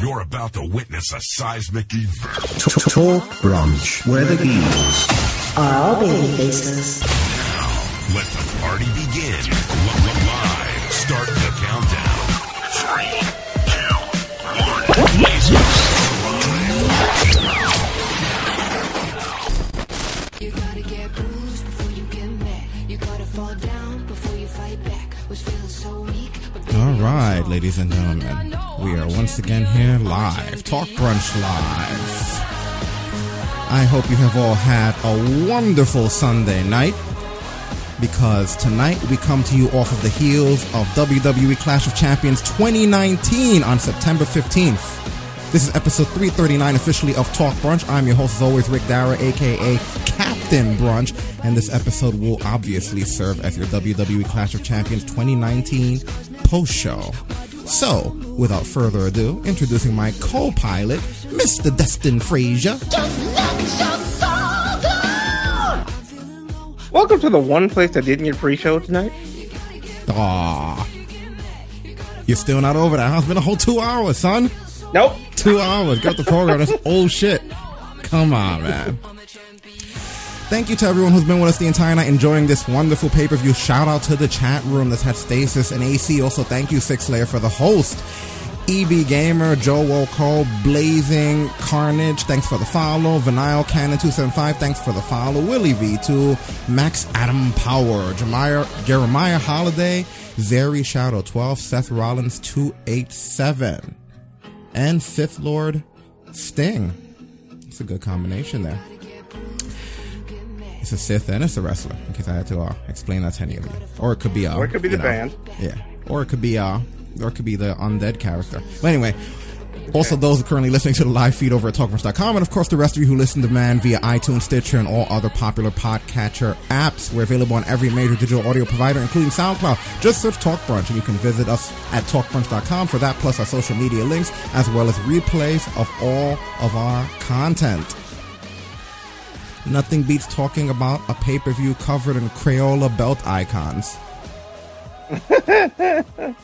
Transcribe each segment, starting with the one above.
You're about to witness a seismic event. Talk Brunch, where the geeks are all baby faces. Now, let the party begin. Live, start the countdown. Three, two, one. Lasers. You gotta get bruised before you get mad. You gotta fall down before you fight back. Was feeling so weak. But All right, ladies and gentlemen, we are once again here live, Talk Brunch Live. I hope you have all had a wonderful Sunday night because tonight we come to you off of the heels of WWE Clash of Champions 2019 on September 15th. This is episode 339 officially of Talk Brunch. I'm your host, as always, Rick Dara, aka Captain Brunch, and this episode will obviously serve as your WWE Clash of Champions 2019 post show. So, without further ado, introducing my co pilot, Mr. Destin Frazier. Welcome to the one place that didn't get pre show tonight. Aw. You're still not over that, huh? It's been a whole two hours, son. Nope. Two hours. Got the program. That's old shit. Come on, man. Thank you to everyone who's been with us the entire night enjoying this wonderful pay per view. Shout out to the chat room that's had Stasis and AC. Also, thank you, Six Layer, for the host. EB Gamer, Joe Wolco, Blazing, Carnage, thanks for the follow. Vinyl Cannon 275, thanks for the follow. Willie V2, Max Adam Power, Jeremiah, Jeremiah Holiday, Zary Shadow 12, Seth Rollins 287, and Sith Lord Sting. It's a good combination there. It's a Sith and it's a wrestler. In case I had to uh, explain that to any of you, or it could be, uh, Or it could be the know, band. Yeah, or it could be, uh, or it could be the undead character. But anyway. Also, those currently listening to the live feed over at TalkBrunch.com, and of course, the rest of you who listen to man via iTunes, Stitcher, and all other popular podcatcher apps. We're available on every major digital audio provider, including SoundCloud. Just search Talk Brunch, and you can visit us at TalkBrunch.com for that, plus our social media links, as well as replays of all of our content. Nothing beats talking about a pay per view covered in Crayola belt icons.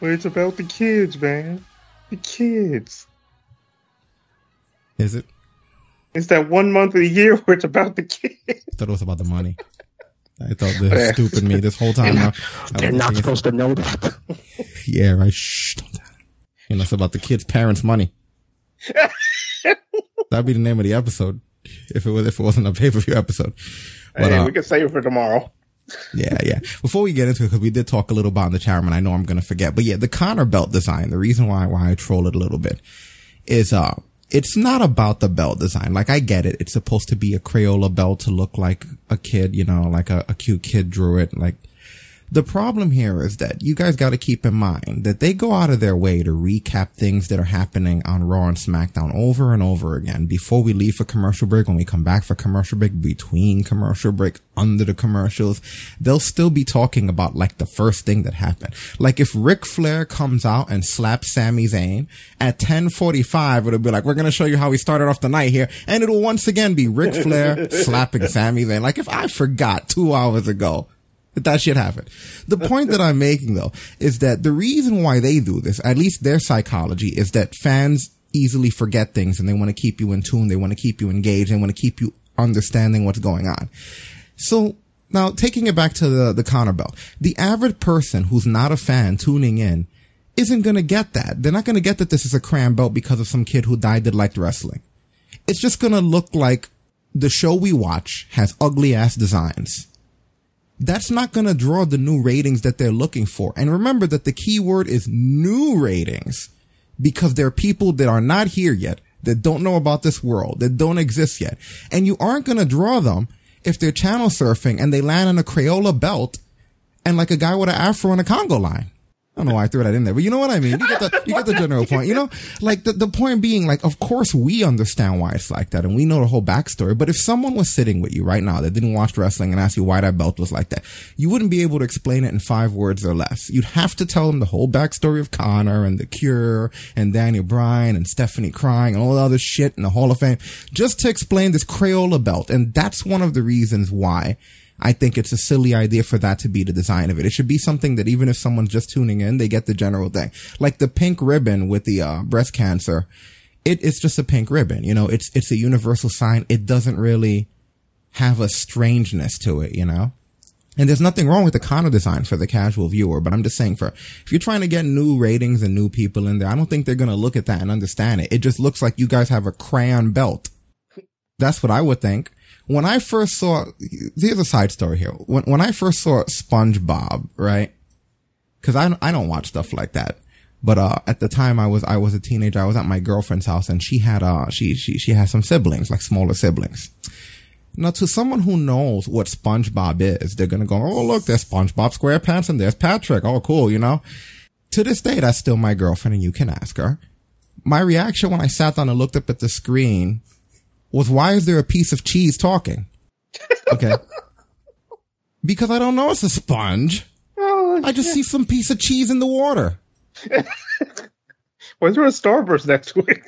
Well, it's about the kids, man. The kids. Is it? It's that one month of the year where it's about the kids. I thought it was about the money. I thought this stupid me this whole time. now. I They're not thinking- supposed to know that. Yeah, right. Shh. Don't tell. You know, it's about the kids' parents' money. That'd be the name of the episode if it was if it wasn't a pay per view episode. But hey, uh, we can save it for tomorrow. yeah, yeah. Before we get into it, because we did talk a little about the and I know I'm gonna forget, but yeah, the Connor belt design. The reason why why I troll it a little bit is uh it's not about the belt design. Like I get it. It's supposed to be a Crayola belt to look like a kid, you know, like a, a cute kid drew it. Like the problem here is that you guys got to keep in mind that they go out of their way to recap things that are happening on Raw and SmackDown over and over again before we leave for commercial break, when we come back for commercial break, between commercial break, under the commercials. They'll still be talking about like the first thing that happened. Like if Ric Flair comes out and slaps Sami Zayn at 1045, it'll be like, we're going to show you how we started off the night here. And it'll once again be Ric Flair slapping Sami Zayn. Like if I forgot two hours ago that shit happened. The point that I'm making though is that the reason why they do this, at least their psychology, is that fans easily forget things and they want to keep you in tune. They want to keep you engaged. They want to keep you understanding what's going on. So now taking it back to the, the Connor belt, the average person who's not a fan tuning in isn't going to get that. They're not going to get that this is a cram belt because of some kid who died that liked wrestling. It's just going to look like the show we watch has ugly ass designs that's not going to draw the new ratings that they're looking for. And remember that the key word is new ratings because there are people that are not here yet, that don't know about this world, that don't exist yet. And you aren't going to draw them if they're channel surfing and they land on a Crayola belt and like a guy with an afro and a Congo line. I don't know why I threw that in there, but you know what I mean. You get the you get the general point. You know, like the the point being, like of course we understand why it's like that, and we know the whole backstory. But if someone was sitting with you right now that didn't watch wrestling and asked you why that belt was like that, you wouldn't be able to explain it in five words or less. You'd have to tell them the whole backstory of Connor and the Cure and Daniel Bryan and Stephanie crying and all the other shit in the Hall of Fame just to explain this Crayola belt, and that's one of the reasons why I think it's a silly idea for that to be the design of it. It should be something that even if someone's just tuning in, they get the general thing. Like the pink ribbon with the uh, breast cancer. It, it's just a pink ribbon. You know, it's, it's a universal sign. It doesn't really have a strangeness to it, you know? And there's nothing wrong with the Connor design for the casual viewer, but I'm just saying for, if you're trying to get new ratings and new people in there, I don't think they're going to look at that and understand it. It just looks like you guys have a crayon belt. That's what I would think. When I first saw, here's a side story here. When, when I first saw SpongeBob, right? Cause I, I don't watch stuff like that. But, uh, at the time I was, I was a teenager. I was at my girlfriend's house and she had, uh, she, she, she had some siblings, like smaller siblings. Now, to someone who knows what SpongeBob is, they're gonna go, "Oh, look, there's SpongeBob SquarePants and there's Patrick. Oh, cool, you know." To this day, that's still my girlfriend, and you can ask her. My reaction when I sat down and looked up at the screen was, "Why is there a piece of cheese talking?" Okay, because I don't know it's a sponge. Oh, I just see some piece of cheese in the water. Why is there a Starburst next to it?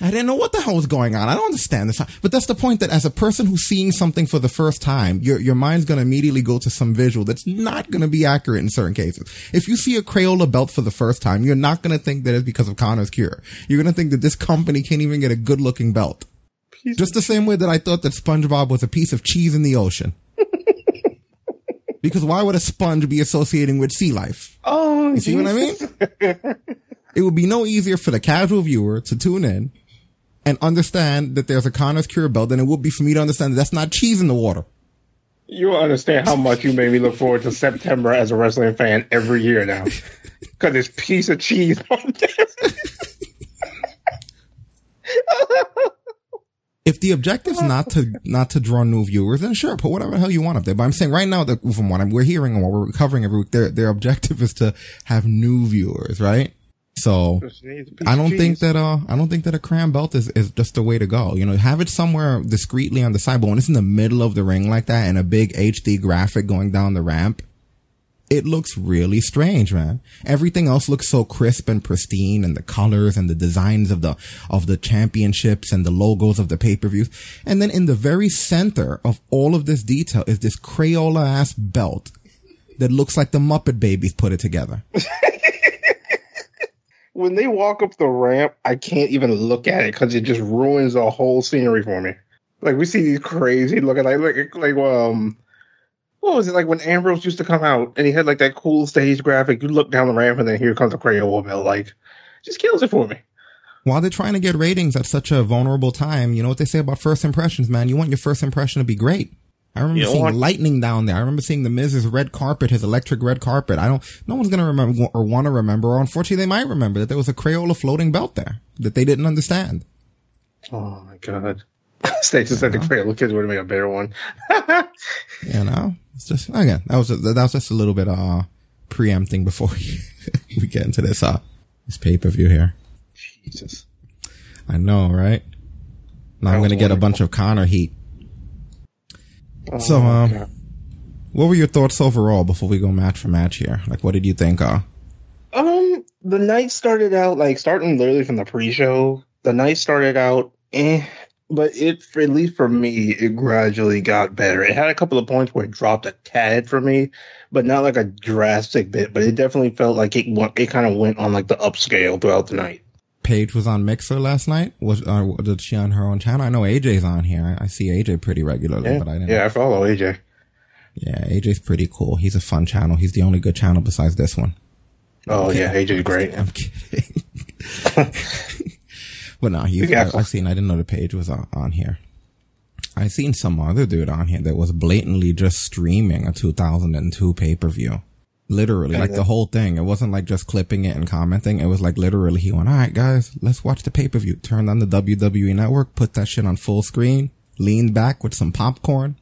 I didn't know what the hell was going on. I don't understand this. But that's the point that as a person who's seeing something for the first time, your, your mind's going to immediately go to some visual that's not going to be accurate in certain cases. If you see a Crayola belt for the first time, you're not going to think that it's because of Connor's cure. You're going to think that this company can't even get a good looking belt. Piece Just the same way that I thought that SpongeBob was a piece of cheese in the ocean. because why would a sponge be associating with sea life? Oh, You see what I mean? it would be no easier for the casual viewer to tune in and understand that there's a Connor's Cure belt than it would be for me to understand that that's not cheese in the water. You will understand how much you made me look forward to September as a wrestling fan every year now. Because this piece of cheese on there. If the objective's not to not to draw new viewers, then sure, put whatever the hell you want up there. But I'm saying right now that from what I'm, we're hearing and what we're covering every week, their their objective is to have new viewers, right? So I don't think that uh I don't think that a cram belt is, is just the way to go. You know, have it somewhere discreetly on the side, but when it's in the middle of the ring like that and a big HD graphic going down the ramp, it looks really strange, man. Everything else looks so crisp and pristine and the colors and the designs of the of the championships and the logos of the pay-per-views. And then in the very center of all of this detail is this Crayola ass belt that looks like the Muppet Babies put it together. when they walk up the ramp, I can't even look at it because it just ruins the whole scenery for me. Like we see these crazy looking like like like um what was it like when Ambrose used to come out and he had like that cool stage graphic? You look down the ramp and then here comes a Crayola belt. Like, just kills it for me. While they're trying to get ratings at such a vulnerable time, you know what they say about first impressions, man? You want your first impression to be great. I remember seeing want- lightning down there. I remember seeing the Miz's red carpet, his electric red carpet. I don't, no one's gonna remember or want to remember, or unfortunately they might remember that there was a Crayola floating belt there that they didn't understand. Oh my god. Stacey said the Crayola kids would have made a better one. You know, it's just again that was a, that was just a little bit uh preempting before we, get into this uh this pay per view here. Jesus. I know, right? Now That I'm gonna get a bunch of Connor heat. Oh, So, um, God. What were your thoughts overall before we go match for match here? Like, what did you think? Uh, Um, the night started out like starting literally from the pre-show. The night started out, eh, but it at least for me, it gradually got better. It had a couple of points where it dropped a tad for me, but not like a drastic bit. But it definitely felt like it it kind of went on like the upscale throughout the night. Paige was on Mixer last night. Was uh, did she on her own channel? I know AJ's on here. I, I see AJ pretty regularly, Yeah, but I didn't. yeah, I follow AJ. yeah, AJ's pretty cool. He's a fun channel. He's the only good channel besides this one. Oh yeah, AJ's great. I'm kidding. but no, he, Yeah. I, I seen. I didn't know the Paige was on, on here. I seen some other dude on here that was blatantly just streaming a 2002 pay per view. Literally, like the whole thing. It wasn't like just clipping it and commenting. It was like literally, he went, "All right, guys, let's watch the pay per view." Turned on the WWE network, put that shit on full screen, leaned back with some popcorn,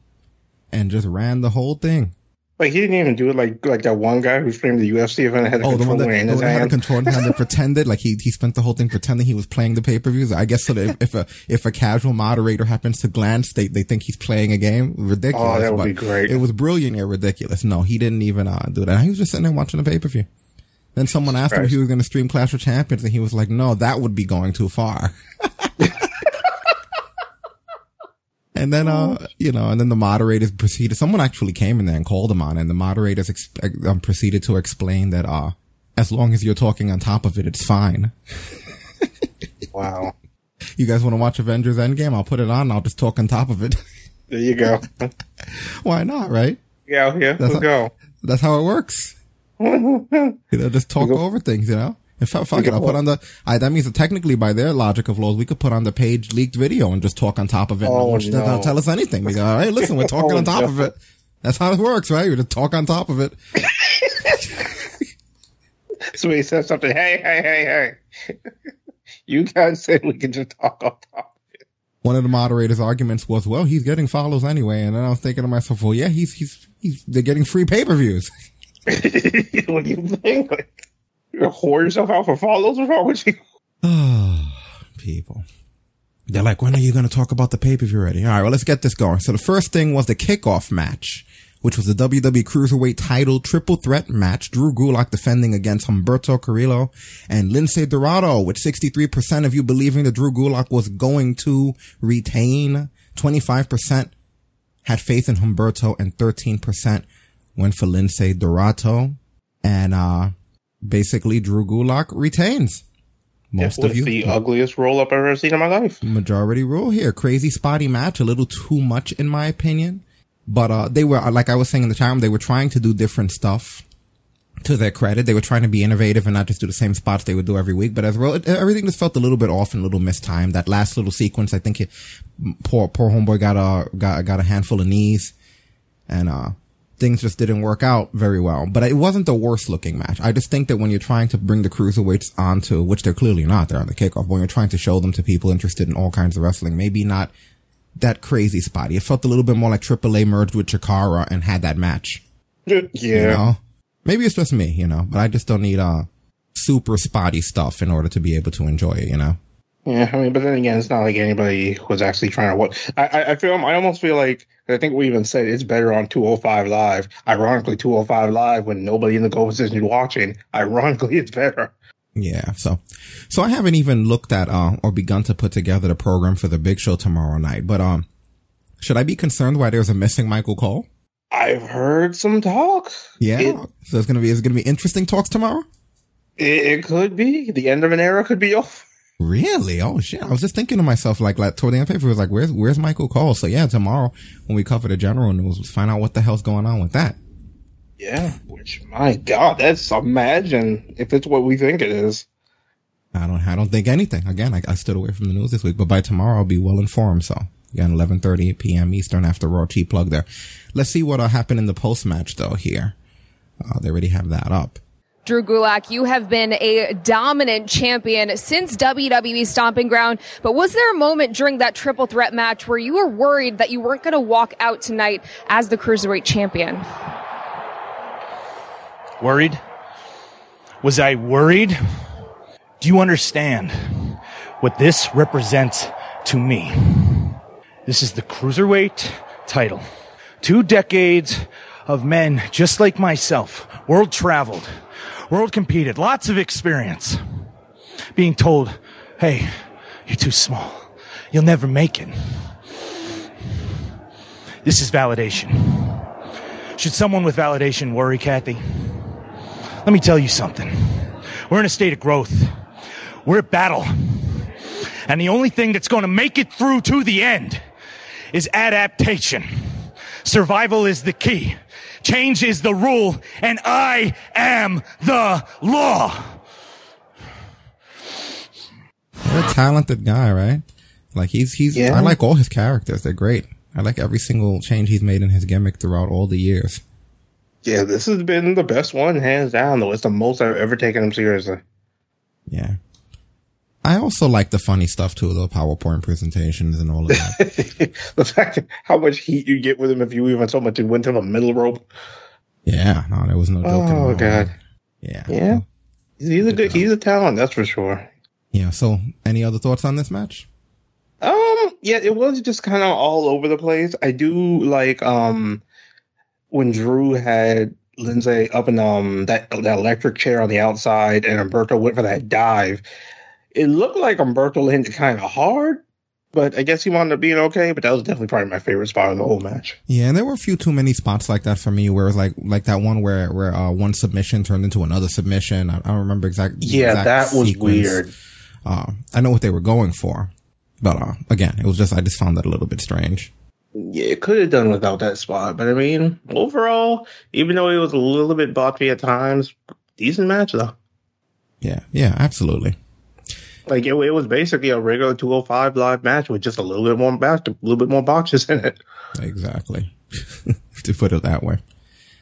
and just ran the whole thing. Like he didn't even do it like like that one guy who streamed the UFC event and had a Oh, the one controller that, in his that had a hand. control hand that pretended like he he spent the whole thing pretending he was playing the pay per views. I guess so that if, if a if a casual moderator happens to glance, they they think he's playing a game. Ridiculous. Oh, that would but be great. It was brilliant yet ridiculous. No, he didn't even uh, do that. He was just sitting there watching the pay per view. Then someone asked him if he was going to stream Clash of Champions, and he was like, "No, that would be going too far." And then, uh, you know, and then the moderators proceeded. Someone actually came in there and called him on, and the moderators ex- um, proceeded to explain that, uh, as long as you're talking on top of it, it's fine. Wow. You guys want to watch Avengers Endgame? I'll put it on. I'll just talk on top of it. There you go. Why not? Right? Yeah, yeah. That's Let's go. That's how it works. You know, just talk over things. You know. In fact, fuck it. I'll put on the. I, that means that technically, by their logic of laws, we could put on the Paige leaked video and just talk on top of it. no Oh, one should no. tell us anything. We go, all right, listen, we're talking Oh, on top no. of it. That's how it works, right? We just talk on top of it. So he said something. Hey, hey, hey, hey. you guys said we can just talk on top. One of the moderators' arguments was, "Well, he's getting follows anyway," and then I was thinking to myself, "Well, yeah, he's he's he's they're getting free pay per views." what do you think? Like, you whore yourself out for follows? What's wrong with you? People. They're like, when are you going to talk about the pay per view already? All right, well, let's get this going. So the first thing was the kickoff match, which was the WWE Cruiserweight title triple threat match. Drew Gulak defending against Humberto Carrillo and Lince Dorado, with 63% of you believing that Drew Gulak was going to retain. 25% had faith in Humberto and 13% went for Lince Dorado. And, uh, basically Drew Gulak retains. Most With of you. the ugliest roll up I've ever seen in my life. majority rule here. Crazy spotty match, a little too much in my opinion. But uh they were like I was saying in the time, they were trying to do different stuff. To their credit, they were trying to be innovative and not just do the same spots they would do every week. But as well, it- everything just felt a little bit off and a little mistimed. That last little sequence, I think, it, poor poor homeboy got a got got a handful of knees, and uh things just didn't work out very well. But it wasn't the worst looking match. I just think that when you're trying to bring the cruiserweights onto, which they're clearly not, they're on the kickoff, when you're trying to show them to people interested in all kinds of wrestling, maybe not that crazy spotty. It felt a little bit more like AAA merged with Chikara and had that match. Yeah. You know? Maybe it's just me, you know, but I just don't need, uh, super spotty stuff in order to be able to enjoy it, you know? Yeah, I mean, but then again, it's not like anybody was actually trying to what. I, I, I feel, I almost feel like, I think we even said it's better on 205 Live. Ironically, 205 Live, when nobody in the goal position is watching, ironically, it's better. Yeah, so so I haven't even looked at uh or begun to put together the program for the big show tomorrow night. But um should I be concerned why there's a missing Michael Cole? I've heard some talk. Yeah. It, so it's gonna be it's gonna be interesting talks tomorrow? it, it could be. The end of an era could be off. Really? Oh shit! I was just thinking to myself, like, like toward the end of paper, was like, "Where's Where's Michael Cole?" So yeah, tomorrow when we cover the general news, we'll find out what the hell's going on with that. Yeah, which, my God, that's, imagine if it's what we think it is. I don't, I don't think anything. Again, I, I stood away from the news this week, but by tomorrow I'll be well informed. So again, eleven thirty p.m. Eastern after Raw. Cheap plug there. Let's see what'll happen in the post match though. Here, uh, they already have that up. Drew Gulak, you have been a dominant champion since WWE Stomping Ground, but was there a moment during that triple threat match where you were worried that you weren't going to walk out tonight as the Cruiserweight champion? Worried? Was I worried? Do you understand what this represents to me? This is the cruiserweight title. Two decades of men just like myself, world traveled, world competed, lots of experience. Being told, hey, you're too small. You'll never make it. This is validation. Should someone with validation worry, Kathy? Let me tell you something. We're in a state of growth. We're at battle. And the only thing that's going to make it through to the end is adaptation. Survival is the key. Change is the rule. And I am the law. You're a talented guy, right? Like he's he's. Yeah. I like all his characters. They're great. I like every single change he's made in his gimmick throughout all the years. Yeah, this has been the best one, hands down, though. It's the most I've ever taken him seriously. Yeah. I also like the funny stuff too, the PowerPoint presentations and all of that. the fact that how much heat you get with him if you even so much you went to the middle rope. yeah, no, there was no joking. Oh, God. Yeah. Yeah. He's, he's a good, he's a talent, that's for sure. Yeah. So, any other thoughts on this match? Um, yeah, it was just kind of all over the place. I do like um when Drew had Lince up in um that that electric chair on the outside, and Umberto went for that dive. It looked like Umberto landed kind of hard, But I guess he wound up being okay. But that was definitely probably my favorite spot in the whole match. Yeah, and there were a few too many spots like that for me, where it was like like that one where where uh, one submission turned into another submission. I, I don't remember exactly. Yeah, that was weird. Uh, I know what they were going for, but uh, again, it was just I just found that a little bit strange. Yeah, it could have done without that spot. But I mean, overall, even though it was a little bit botchy at times, decent match though. Yeah, yeah, absolutely. Like it, it was basically a regular 205 live match with just a little bit more match, a little bit more boxes in it. Exactly. to put it that way.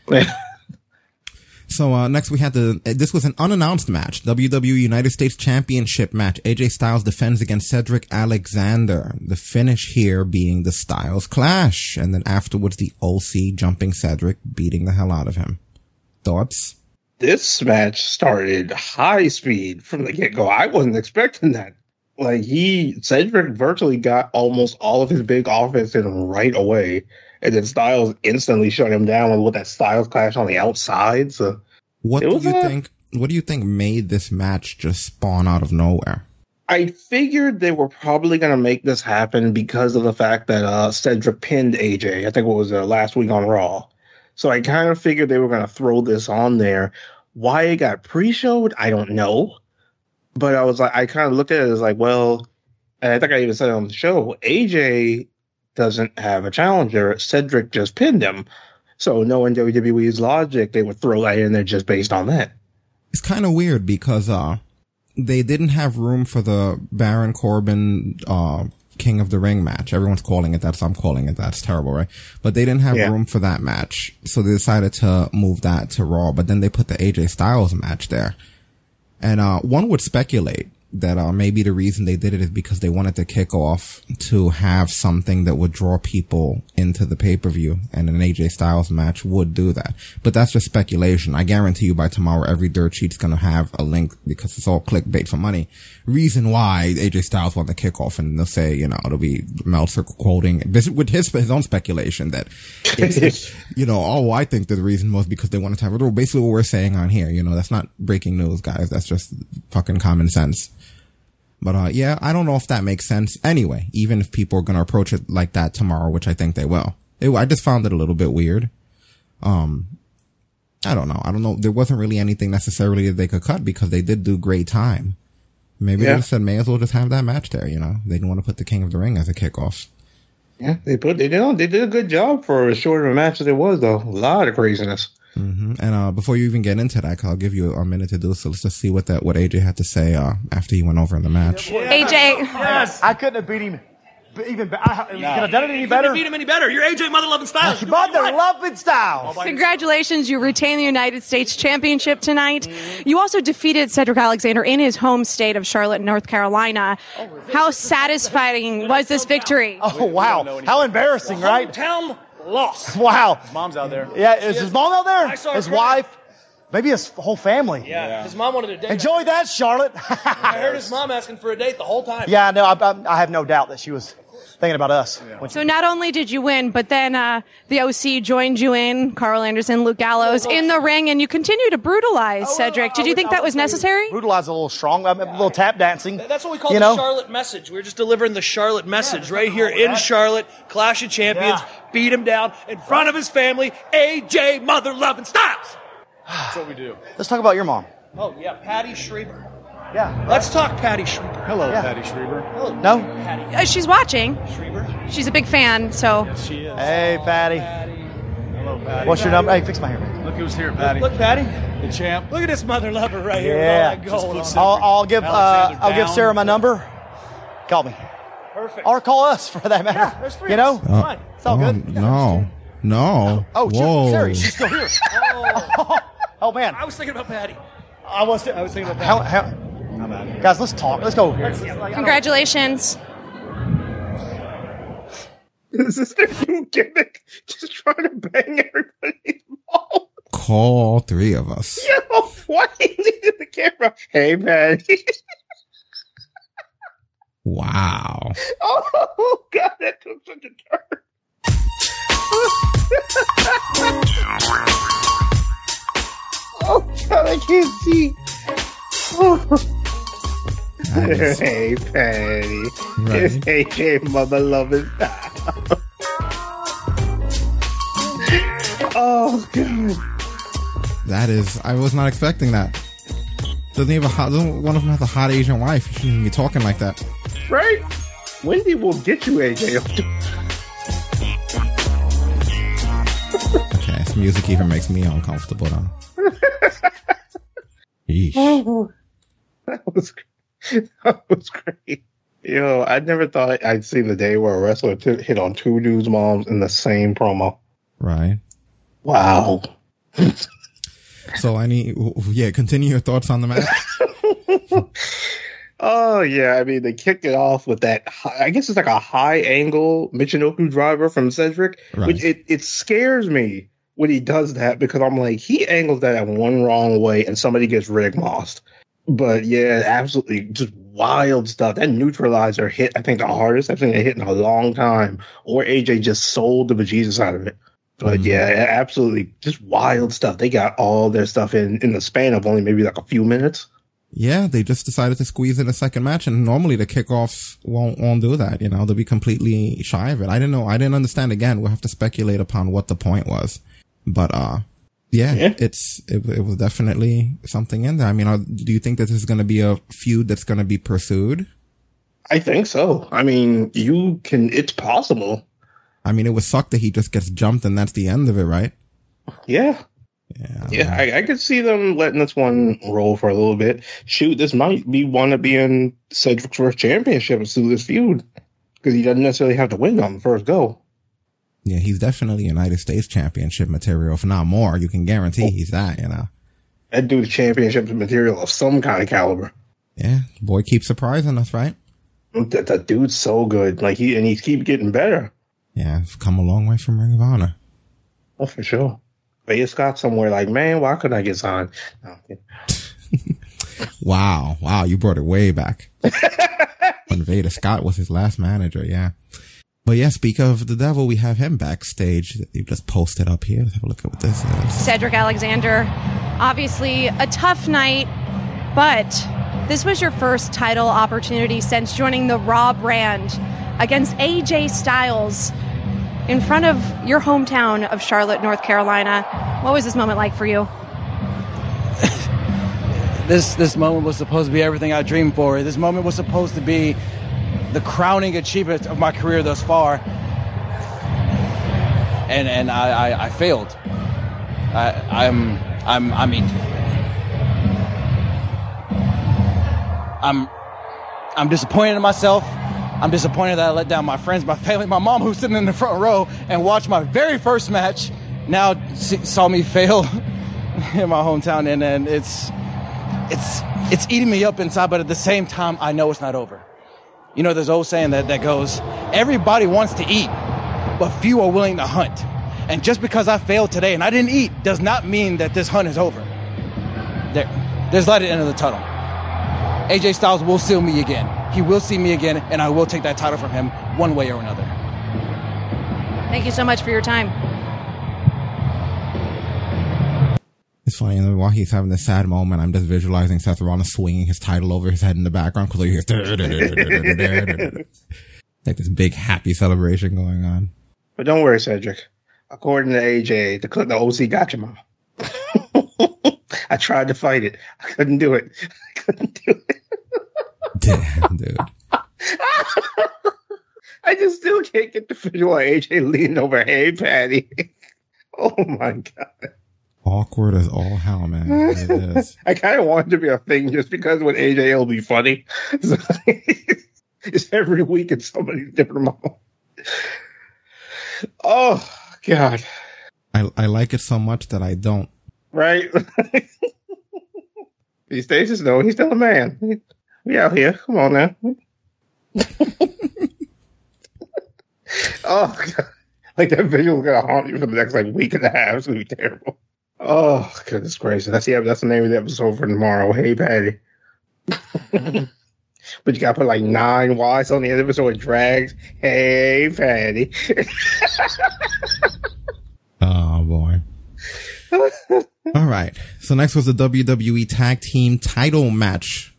So uh, next we had the this was an unannounced match, WWE United States Championship match. AJ Styles defends against Cedric Alexander. The finish here being the Styles Clash, and then afterwards the OC jumping Cedric, beating the hell out of him. Thoughts? This match started high speed from the get go. I wasn't expecting that. Like he Cedric virtually got almost all of his big offense in right away. And then Styles instantly shut him down with that Styles clash on the outside. So What do you a- think? What do you think made this match just spawn out of nowhere? I figured they were probably going to make this happen because of the fact that uh, Cedric pinned AJ. I think it was uh, last week on Raw. So I kind of figured they were going to throw this on there. Why it got pre-showed, I don't know. But I was like, I kind of looked at it as like, well, and I think I even said on the show, AJ doesn't have a challenger. Cedric just pinned him. So knowing WWE's logic, they would throw that in there just based on that. It's kind of weird because uh they didn't have room for the Baron Corbin uh King of the Ring match. Everyone's calling it that, so I'm calling it that. It's terrible, right? But they didn't have Yeah. room for that match, so they decided to move that to Raw. But then they put the AJ Styles match there, and uh one would speculate that uh maybe the reason they did it is because they wanted to kick off to have something that would draw people into the pay per view, and an AJ Styles match would do that. But that's just speculation. I guarantee you by tomorrow, every dirt sheet's gonna have a link because it's all clickbait for money. Reason why AJ Styles won the kickoff, and they'll say, you know, it'll be Meltzer quoting this with his his own speculation that it's, you know, oh, I think the reason was because they wanted to have it. Basically, what we're saying on here, you know, that's not breaking news, guys. That's just fucking common sense. But uh, yeah, I don't know if that makes sense. Anyway, even if people are gonna approach it like that tomorrow, which I think they will, it, I just found it a little bit weird. Um, I don't know. I don't know. There wasn't really anything necessarily that they could cut because they did do great time. Maybe Yeah. they just said, may as well just have that match there. You know, they didn't want to put the King of the Ring as a kickoff. Yeah, they put they did they did a good job for as short of a match as it was though. A lot of craziness. Hmm And uh, before you even get into that, I'll give you a minute to do so. Let's just see what that what AJ had to say uh, after he went over in the match. AJ, Yes. I couldn't have beat him even better. I, could have done it any better. beat him any better. You're AJ Mother Loving Styles. Mother loving styles. Congratulations, you retain the United States Championship tonight. You also defeated Cedric Alexander in his home state of Charlotte, North Carolina. How satisfying was this victory? Oh wow! How embarrassing, right? Hometown loss. Wow. His mom's out there. Yeah, is his mom out there? I saw her His cry. wife? Maybe his whole family. Yeah, his mom wanted a date. Enjoy that, Charlotte. I heard his mom asking for a date the whole time. yeah, no, I, I, I have no doubt that she was thinking about us. when she- So not only did you win, but then uh, the OC joined you in, Karl Anderson, Luke Gallows, in the ring, and you continue to brutalize Cedric. Did you think that was necessary? Brutalize a little strong, a little tap dancing. That's what we call you the know? Charlotte message. We're just delivering the Charlotte message right here in Charlotte. Clash of Champions. Beat him down in front of his family. AJ Mother Loving Styles. That's what we do. Let's talk about your mom. Oh yeah, Patty Schreiber. Yeah. Let's talk Patty Schreiber. Hello, Yeah. Patty Schreiber. Hello, No? Patty Uh, she's watching. Schreiber. She's a big fan, so She is. Hey, Patty. Hello, Patty. What's your number? Hey, fix my hair. Look who's here, Patty. Look, Patty. the champ. Look at this mother lover right here. Yeah. With all that gold on. I'll, I'll give uh, Alexander I'll give down. Sarah my number. Call me. Perfect. Or call us for that matter. Yeah, there's three you of know? us. Fine. It's all Oh, good. no, no. Oh, Whoa. Sherry, she's still here. oh, man. I was thinking about Patty. I was, I was thinking about how, how, Guys, let's talk. Let's go here. congratulations. Is this their new gimmick? Just trying to bang everybody involved. Call three of us. Yo, why are you leaving the camera? Hey, Patty. Wow. oh, God, that took such a turn. oh, God, I can't see. Oh. That is- hey, Patty. Right. It's AJ Mother Loving Oh, God. That is, I was not expecting that. Doesn't even hot, doesn't one of them have a hot Asian wife? You shouldn't be talking like that. Right? Wendy will get you, AJ. Okay, this music even makes me uncomfortable now. Yeesh. Oh. That was that was great. Yo, I never thought I'd see the day where a wrestler t- hit on two dudes' moms in the same promo. Right. Wow. So I need, yeah, continue your thoughts on the match. Oh yeah, I mean they kicked it off with that. High, I guess it's like a high angle Michinoku driver from Cedric, Right. which it it scares me when he does that because I'm like he angles that in one wrong way and somebody gets rig mossed. But yeah, absolutely just wild stuff. That neuralizer hit I think the hardest I've seen it hit in a long time. Or AJ just sold the bejesus out of it. But yeah, absolutely just wild stuff. They got all their stuff in in the span of only maybe like a few minutes. Yeah, they just decided to squeeze in a second match, and normally the kickoffs won't won't do that. You know, they'll be completely shy of it. I didn't know. I didn't understand. Again, we'll have to speculate upon what the point was. But uh, yeah, it's it, it was definitely something in there. I mean, are, do you think that this is going to be a feud that's going to be pursued? I think so. I mean, you can. It's possible. I mean, it would suck that he just gets jumped and that's the end of it, right? Yeah. Yeah, I, I could see them letting this one roll for a little bit. Shoot, this might be one to be in Cedric's first championship through this feud because he doesn't necessarily have to win on the first go. Yeah, he's definitely United States Championship material, if not more. You can guarantee oh. he's that. You know. That dude's championship material of some kind of caliber. Yeah, boy keeps surprising us, right? That, that dude's so good. Like he and he keep getting better. Yeah, I've come a long way from Ring of Honor. Oh, for sure. Veda Scott somewhere like, man, why couldn't I get signed? No, Wow, wow, you brought it way back. when Veda Scott was his last manager, yeah. But yeah, speak of the devil, we have him backstage. You just posted up here. Let's have a look at what this is. Cedric Alexander, obviously a tough night, but this was your first title opportunity since joining the Raw brand against AJ Styles in front of your hometown of Charlotte, North Carolina. What was this moment like for you? this this moment was supposed to be everything I dreamed for. This moment was supposed to be the crowning achievement of my career thus far, and and I I, I failed. I, I'm I'm I mean I'm I'm disappointed in myself. I'm disappointed that I let down my friends, my family, my mom who's sitting in the front row and watched my very first match. Now saw me fail in my hometown, and and it's it's it's eating me up inside, but at the same time, I know it's not over. You know, there's old saying that that goes, everybody wants to eat, but few are willing to hunt. And just because I failed today and I didn't eat does not mean that this hunt is over. There, there's light at the end of the tunnel. AJ Styles will see me again. He will see me again, and I will take that title from him one way or another. Thank you so much for your time. It's funny, and while he's having this sad moment, I'm just visualizing Seth Rollins swinging his title over his head in the background because you hear like this big happy celebration going on. But don't worry, Cedric. According to AJ, the the OC got you, mom. I tried to fight it. I couldn't do it. I couldn't do it. Damn, dude. I just still can't get the visual AJ leaning over. Hey, Patty. oh my god. Awkward as all hell, man. It is. I kind of want it to be a thing just because when AJ it'll be funny. So, it's every week it's somebody's different moment. Oh God! I I like it so much that I don't. Right? These days, just know he's still a man. We out here. Come on now. oh God! Like that visual gonna haunt you for the next like week and a half. It's gonna be terrible. Oh goodness gracious! That's the that's the name of the episode for tomorrow. Hey Patty. but you gotta put like nine Y's on the end of it so it drags. Hey Patty. Oh boy. All right. So next was the WWE Tag Team Title match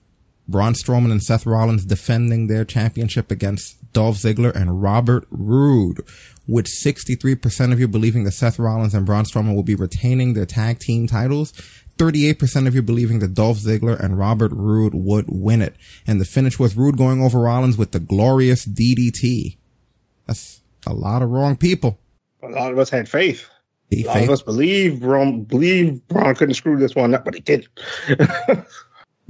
Braun Strowman and Seth Rollins defending their championship against Dolph Ziggler and Robert Roode. With 63% of you believing that Seth Rollins and Braun Strowman will be retaining their tag team titles, 38% of you believing that Dolph Ziggler and Robert Roode would win it. And the finish was Roode going over Rollins with the glorious DDT. That's a lot of wrong people. A lot of us had faith. He a lot faith- of us believe Braun, believe Braun couldn't screw this one up, but he did.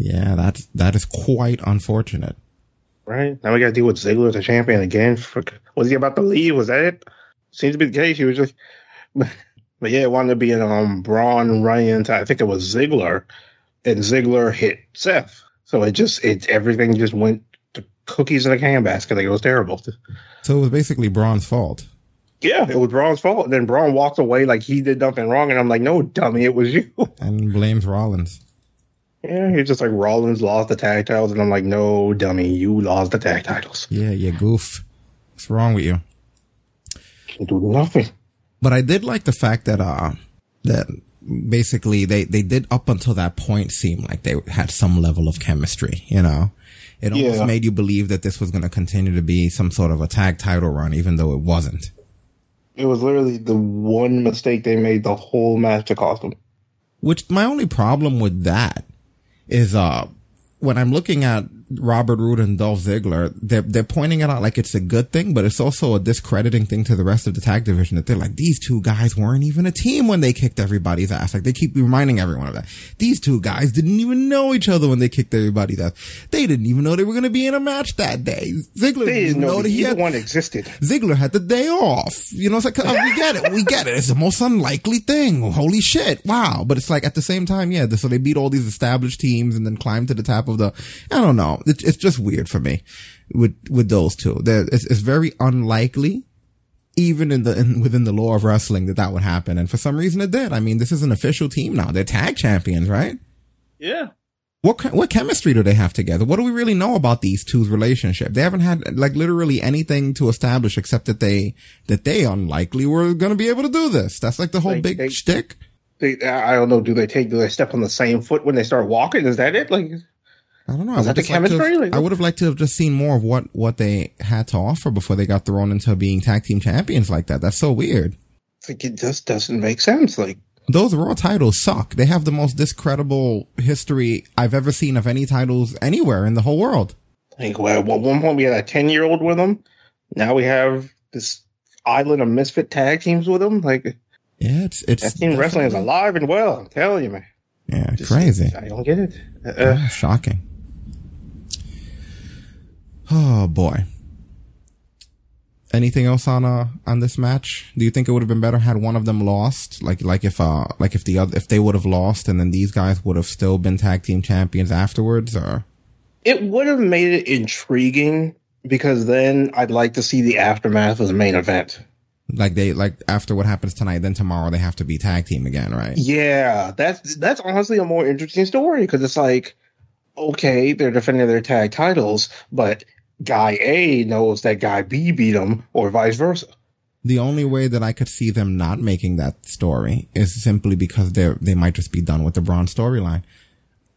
Yeah, that's, that is quite unfortunate. Right now we got to deal with Ziggler as a champion again. Was he about to leave? Was that it? Seems to be the case. He was just, but yeah, it wanted to be an um Braun running into I think it was Ziggler, and Ziggler hit Seth. So it just it everything just went to cookies in a can basket. Like it was terrible. So it was basically Braun's fault. Yeah, it was Braun's fault. And then Braun walked away like he did nothing wrong, and I'm like, no, dummy, it was you. And blames Rollins. Yeah, he's just like Rollins lost the tag titles, and I'm like, no, dummy, you lost the tag titles. Yeah, yeah, goof. What's wrong with you? Can do nothing. But I did like the fact that uh that basically they they did up until that point seem like they had some level of chemistry, you know. It almost Yeah. made you believe that this was going to continue to be some sort of a tag title run, even though it wasn't. It was literally the one mistake they made the whole match to cost them. Which my only problem with that is uh when I'm looking at Robert Roode and Dolph Ziggler, they're they're pointing it out like it's a good thing, but it's also a discrediting thing to the rest of the tag division that they're like these two guys weren't even a team when they kicked everybody's ass. Like they keep reminding everyone of that. These two guys didn't even know each other when they kicked everybody's ass. They didn't even know they were going to be in a match that day. Ziggler They didn't know that he had one existed. Ziggler had the day off. You know, it's like, oh, we get it. We get it. It's the most unlikely thing. Holy shit. Wow. But it's like at the same time, yeah, so they beat all these established teams and then climb to the top of the, I don't know. It's, it's just weird for me with, with those two. It's, it's very unlikely. Even in the in, within the lore of wrestling, that that would happen, and for some reason it did. I mean, this is an official team now; they're tag champions, right? Yeah. What what chemistry do they have together? What do we really know about these two's relationship? They haven't had like literally anything to establish except that they that they unlikely were going to be able to do this. That's like the whole Like, big they- shtick. They, I don't know. Do they take? Do they step on the same foot when they start walking? Is that it? Like, I don't know. Is I that would just like have- I would have liked to have just seen more of what what they had to offer before they got thrown into being tag team champions like that. That's so weird. it's like it just doesn't make sense. Like, Those Raw titles suck. They have the most discreditable history I've ever seen of any titles anywhere in the whole world. like well, at one point we had a ten year old with them. Now we have this island of misfit tag teams with them. Like, Yeah, it's it's that team wrestling is alive and well. I'm telling you, man. yeah, crazy. I don't get it. Uh, Yeah, shocking. Oh boy. Anything else on uh on this match? Do you think it would have been better had one of them lost? Like like if uh like if the other if they would have lost and then these guys would have still been tag team champions afterwards or it would have made it intriguing because then I'd like to see the aftermath of the main event. like they like after what happens tonight then tomorrow they have to be tag team again, right? Yeah, that's that's honestly a more interesting story because it's like, okay, they're defending their tag titles, but guy A knows that guy B beat him, or vice versa. The only way that I could see them not making that story is simply because they they might just be done with the Braun storyline.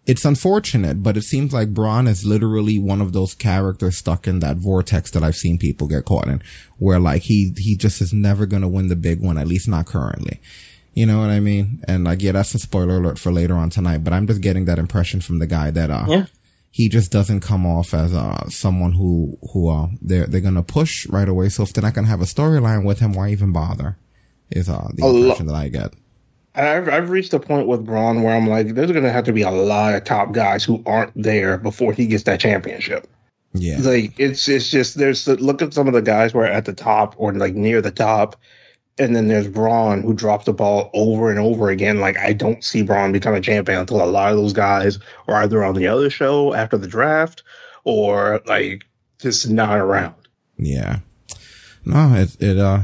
It's unfortunate, but it seems like Braun is literally one of those characters stuck in that vortex that I've seen people get caught in, where like he he just is never gonna win the big one, at least not currently. You know what I mean? And like, yeah, that's a spoiler alert for later on tonight, but I'm just getting that impression from the guy that uh Yeah. He just doesn't come off as uh someone who who uh they're they're gonna push right away. So if they're not gonna have a storyline with him, why even bother? Is uh the A lo- impression that I get. I've I've reached a point with Braun where I'm like, there's gonna have to be a lot of top guys who aren't there before he gets that championship. Yeah. Like it's it's just there's look at some of the guys who are at the top or like near the top, and then there's Braun who drops the ball over and over again. Like I don't see Braun become a champion until a lot of those guys are either on the other show after the draft or like just not around. Yeah. No, it it uh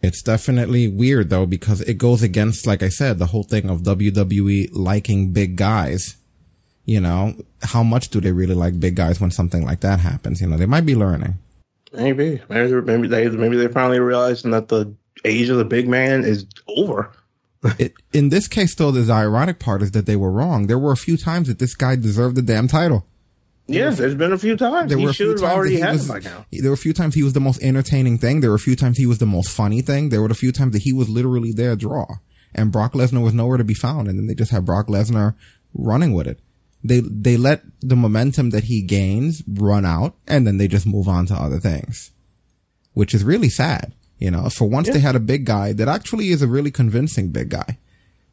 it's definitely weird though because it goes against like I said, the whole thing of WWE liking big guys. You know, how much do they really like big guys when something like that happens? You know, they might be learning. Maybe maybe maybe they maybe they're finally realizing that the age of the big man is over. it, in this case, though, the ironic part is that they were wrong. There were a few times that this guy deserved the damn title. Yeah, there's been a few times. There He were a few should have times already he had was, it by now. There were a few times he was the most entertaining thing. There were a few times he was the most funny thing. There were a few times that he was literally their draw, and Brock Lesnar was nowhere to be found. And then they just had Brock Lesnar running with it. They they let the momentum that he gains run out, and then they just move on to other things, which is really sad. You know, for once they had a big guy that actually is a really convincing big guy.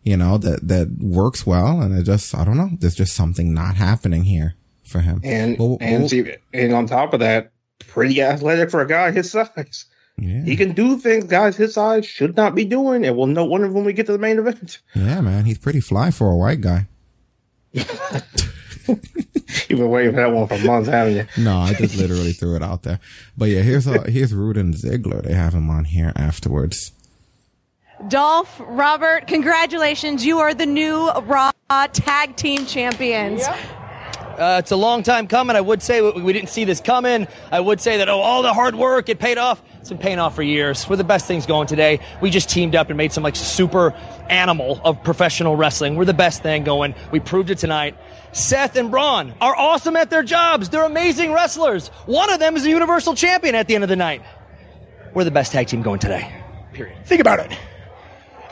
You know that that works well, and it just I don't know. There's just something not happening here for him. And and see, and on top of that, pretty athletic for a guy his size. Yeah. He can do things guys his size should not be doing, and we'll know one of when we get to the main event. Yeah, man, he's pretty fly for a white guy. You've been waiting for that one for months, haven't you? No, I just literally threw it out there. But yeah, here's uh, here's Rudin and Ziggler. They have him on here afterwards. Dolph, Robert, congratulations. You are the new Raw Tag Team Champions. Uh, it's a long time coming. I would say we we didn't see this coming. I would say that, oh, all the hard work, it paid off. It's been paying off for years. We're the best things going today. We just teamed up and made some like super animal of professional wrestling. We're the best thing going. We proved it tonight. Seth and Braun are awesome at their jobs. They're amazing wrestlers. One of them is a Universal Champion at the end of the night. We're the best tag team going today. Period. Think about it.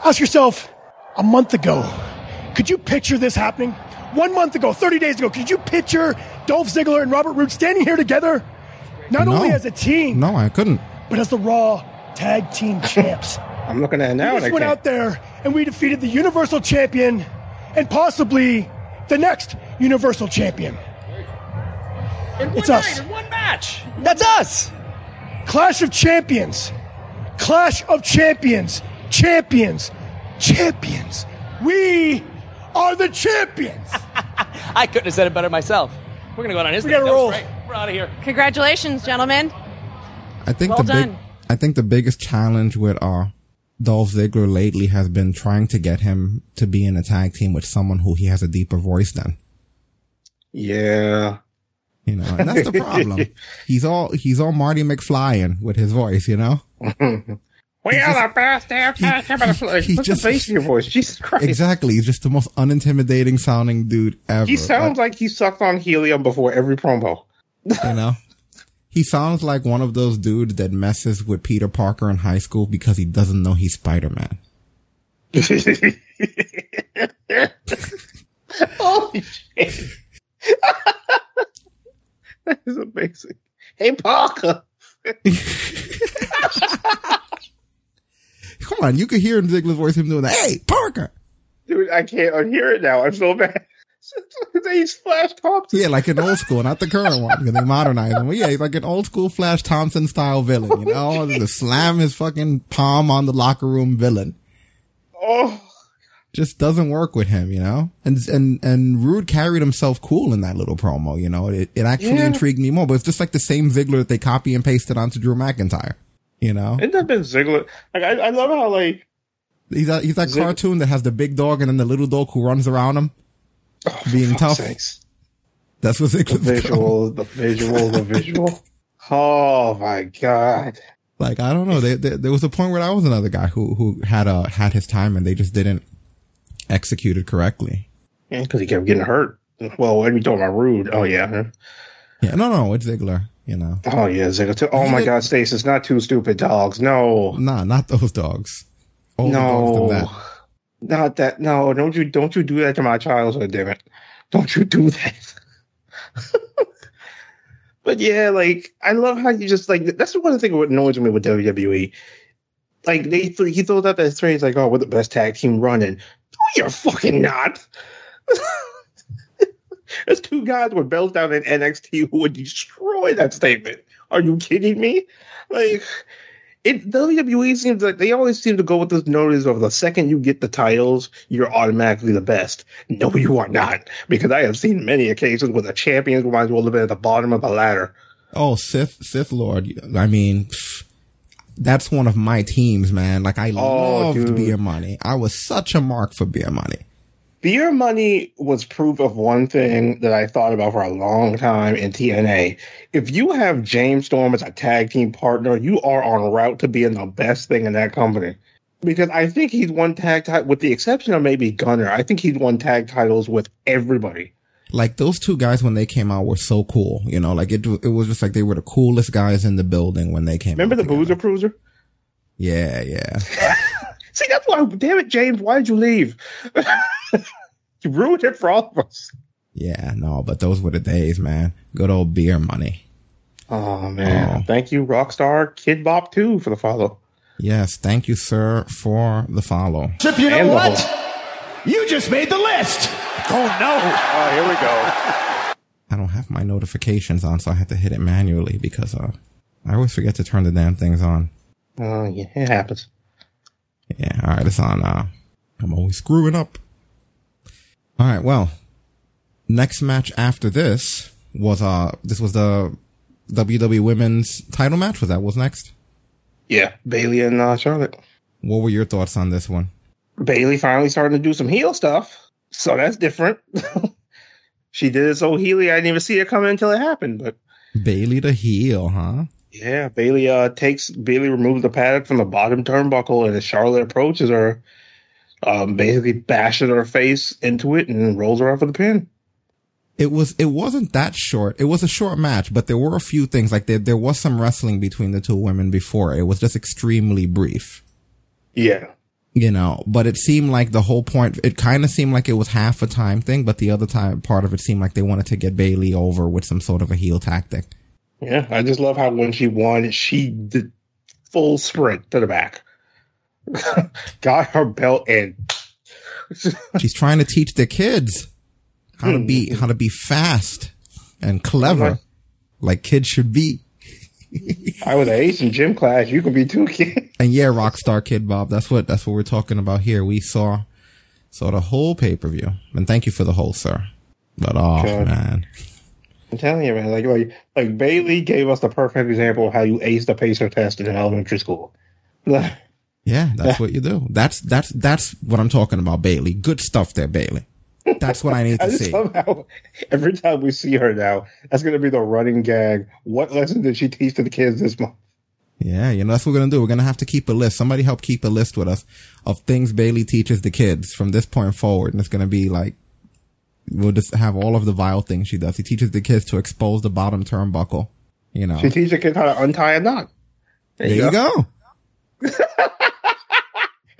Ask yourself, a month ago, could you picture this happening? One month ago, 30 days ago, could you picture Dolph Ziggler and Robert Roode standing here together? Not No. only as a team, No, I couldn't. but as the Raw Tag Team Champs. I'm looking at it now. we and I just went can't- out there and we defeated the Universal Champion and possibly the next Universal Champion. it's us. one match. That's us. Clash of Champions. Clash of Champions. Champions. Champions. We are the champions. I couldn't have said it better myself. We're gonna go on his. We thing. gotta That roll. great. We're out of here. Congratulations, gentlemen. I think Well the done. big I think the biggest challenge with uh Dolph Ziggler lately has been trying to get him to be in a tag team with someone who he has a deeper voice than. Yeah. You know, and that's the problem. he's all he's all Marty McFlyin with his voice, you know? We are the best damn tag team in the fl- he Put just- the bass in your voice. Jesus Christ. Exactly. He's just the most unintimidating sounding dude ever. He sounds like he sucked on helium before every promo. you know? He sounds like one of those dudes that messes with Peter Parker in high school because he doesn't know he's Spider Man. Holy shit. that is amazing. Hey, Parker. Come on, you could hear in Ziggler's voice him doing that. Hey, Parker! Dude, I can't unhear it now. I'm so He's Flash Thompson. Yeah, like an old school, not the current one, because they modernize him. But yeah, he's like an old school Flash Thompson style villain, you know? Oh, just slam his fucking palm on the locker room villain. Oh, Just doesn't work with him, you know? And, and, and Roode carried himself cool in that little promo, you know? It, it actually Yeah. intrigued me more, but it's just like the same Ziggler that they copy and pasted onto Drew McIntyre, you know? Isn't that been Ziggler? Like, I, I love how, like, He's that, he's that Zig- cartoon that has the big dog and then the little dog who runs around him, Oh, being tough. sakes. That's what they the visual, the visual, the visual. Oh, my God. Like I don't know. There, there, there was a point where I was another guy who who had a had his time and they just didn't execute it correctly. Yeah, because he kept getting hurt. Well, when we talking about Roode, oh, yeah. Yeah, no, no, it's Ziggler. You know, Oh, yeah, Ziggler. too. Oh, my God, Stace, it's not two stupid dogs. No. nah, not those dogs. Older dogs No. that. Not that. No, don't you, don't you do that to my childhood, damn it. Don't you do that. but yeah, like, I love how you just, like, that's one the things what annoys me with WWE. Like, they, he throws out that phrase, like, oh, we're the best tag team running. No, you're fucking not. There's two guys with belts down in NXT who would destroy that statement. Are you kidding me? Like, it WWE seems like they always seem to go with this notice of the second you get the titles, you're automatically the best. No, you are not. Because I have seen many occasions where the champions might as well have been at the bottom of the ladder. Oh, Sith Sith Lord. I mean, that's one of my teams, man. Like I Oh, loved dude. Beer Money. I was such a mark for Beer Money. Beer money was proof of one thing that I thought about for a long time in TNA. If you have James Storm as a tag team partner, you are on route to being the best thing in that company. Because I think he's won tag title, with the exception of maybe Gunner. I think he's won tag titles with everybody. like those two guys when they came out were so cool. You know, like it it was just like they were the coolest guys in the building when they came. Remember the together. Boozer Cruiser? Yeah, yeah. See, that's why. Damn it, James, why did you leave? you ruined it for all of us. Yeah, no, but those were the days, man. Good old beer money. Oh man, Oh. thank you, Rockstar Kid Bop too, for the follow. Yes, thank you, sir, for the follow. Chip, you know And what? You just made the list. Oh no! Oh, here we go. I don't have my notifications on, so I have to hit it manually because uh, I always forget to turn the damn things on. Oh yeah, it happens. Yeah, all right, it's on. Uh, I'm always screwing up. All right, well, next match after this was uh, this was the WWE Women's Title match. Was that was next? Yeah, Bayley and uh, Charlotte. What were your thoughts on this one? Bayley finally starting to do some heel stuff, so that's different. she did it so heely, I didn't even see it coming until it happened. But Bayley the heel, huh? Yeah, Bayley uh takes Bayley removes the paddock from the bottom turnbuckle, and as Charlotte approaches her, um, basically bashes her face into it and rolls her out for the pin. It was it wasn't that short. It was a short match, but there were a few things like there there was some wrestling between the two women before. It was just extremely brief. Yeah. You know, but it seemed like the whole point it kind of seemed like it was half a time thing, but the other time part of it seemed like they wanted to get Bayley over with some sort of a heel tactic. Yeah, I just love how when she won, she did full sprint to the back, got her belt, and She's trying to teach the kids how to be hmm. how to be fast and clever like kids should be. I was an ace in gym class. You could be too, kid. And yeah, rock star Kid Bob, that's what that's what we're talking about here. We saw saw the whole pay per view, and thank you for the whole, sir. But oh God. man, I'm telling you, man. Like, like, like Bayley gave us the perfect example of how you ace the pacer test in elementary school. yeah, that's what you do. That's that's that's what I'm talking about, Bayley. Good stuff there, Bayley. That's what I need to just see. love how every time we see her now, that's going to be the running gag. What lesson did she teach to the kids this month? Yeah, you know that's what we're gonna do. We're gonna have to keep a list. Somebody help keep a list with us of things Bayley teaches the kids from this point forward, and it's gonna be like we'll just have all of the vile things she does. He teaches the kids to expose the bottom turnbuckle. You know, She teaches the kids how to untie a knot. there you go.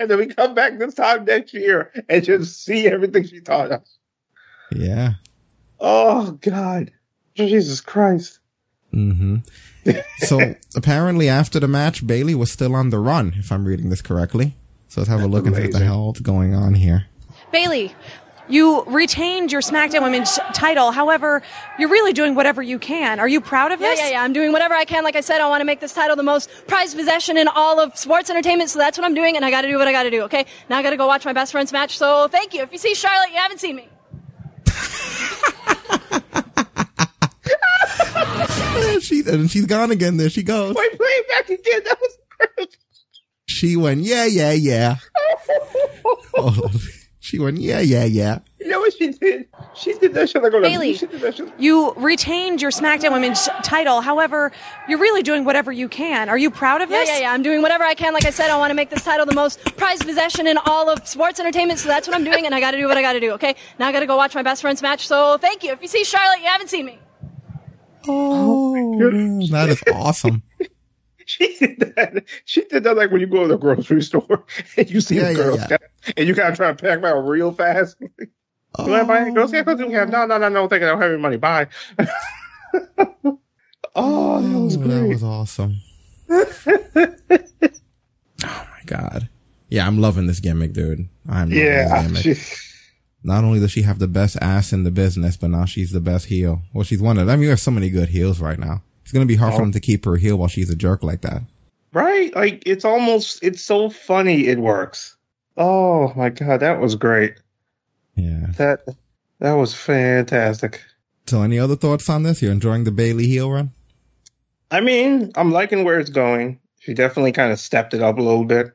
And then we come back this time next year and just see everything she taught us. Yeah. Oh God, Jesus Christ! hmm so apparently, after the match, Bayley was still on the run, if I'm reading this correctly. So let's have a look into what the hell's going on here. Bayley, you retained your SmackDown Women's title. However, you're really doing whatever you can. Are you proud of this? yeah, yeah. yeah. I'm doing whatever I can. Like I said, I want to make this title the most prized possession in all of sports entertainment. So that's what I'm doing, and I got to do what I got to do. Okay. Now I got to go watch my best friend's match. So thank you. If you see Charlotte, you haven't seen me. And she and she's gone again. There she goes. Wait, play it back again. That was perfect. She went, yeah, yeah, yeah. Oh, she went, yeah, yeah, yeah. You know what she did? She did that shit like Bayley, She did that shit. you retained your SmackDown Women's title. However, you're really doing whatever you can. Are you proud of Yeah, this? yeah, yeah. yeah. I'm doing whatever I can. Like I said, I want to make this title the most prized possession in all of sports entertainment. So that's what I'm doing, and I got to do what I got to do. Okay. Now I got to go watch my best friend's match. So thank you. If you see Charlotte, you haven't seen me. Oh, oh man, that is awesome. She did that. She did that like when you go to the grocery store and you see Yeah, a yeah, girl yeah. and you gotta try to pack them out real fast. You want to buy girls? Yeah, go do that. No, no, no, no. Thank you. I don't have any money. Bye. oh, that oh, was Oh, that was awesome. oh my god. Yeah, I'm loving this gimmick, dude. I'm loving Yeah, this gimmick. she- Not only does she have the best ass in the business, but now she's the best heel. Well, she's one of. I mean, have so many good heels right now. It's gonna be hard for Oh. them to keep her heel while she's a jerk like that. right? Like it's almost. It's so funny. It works. Oh my god, that was great. Yeah. That that was fantastic. So, any other thoughts on this? You're enjoying the Bayley heel run? I mean, I'm liking where it's going. She definitely kind of stepped it up a little bit.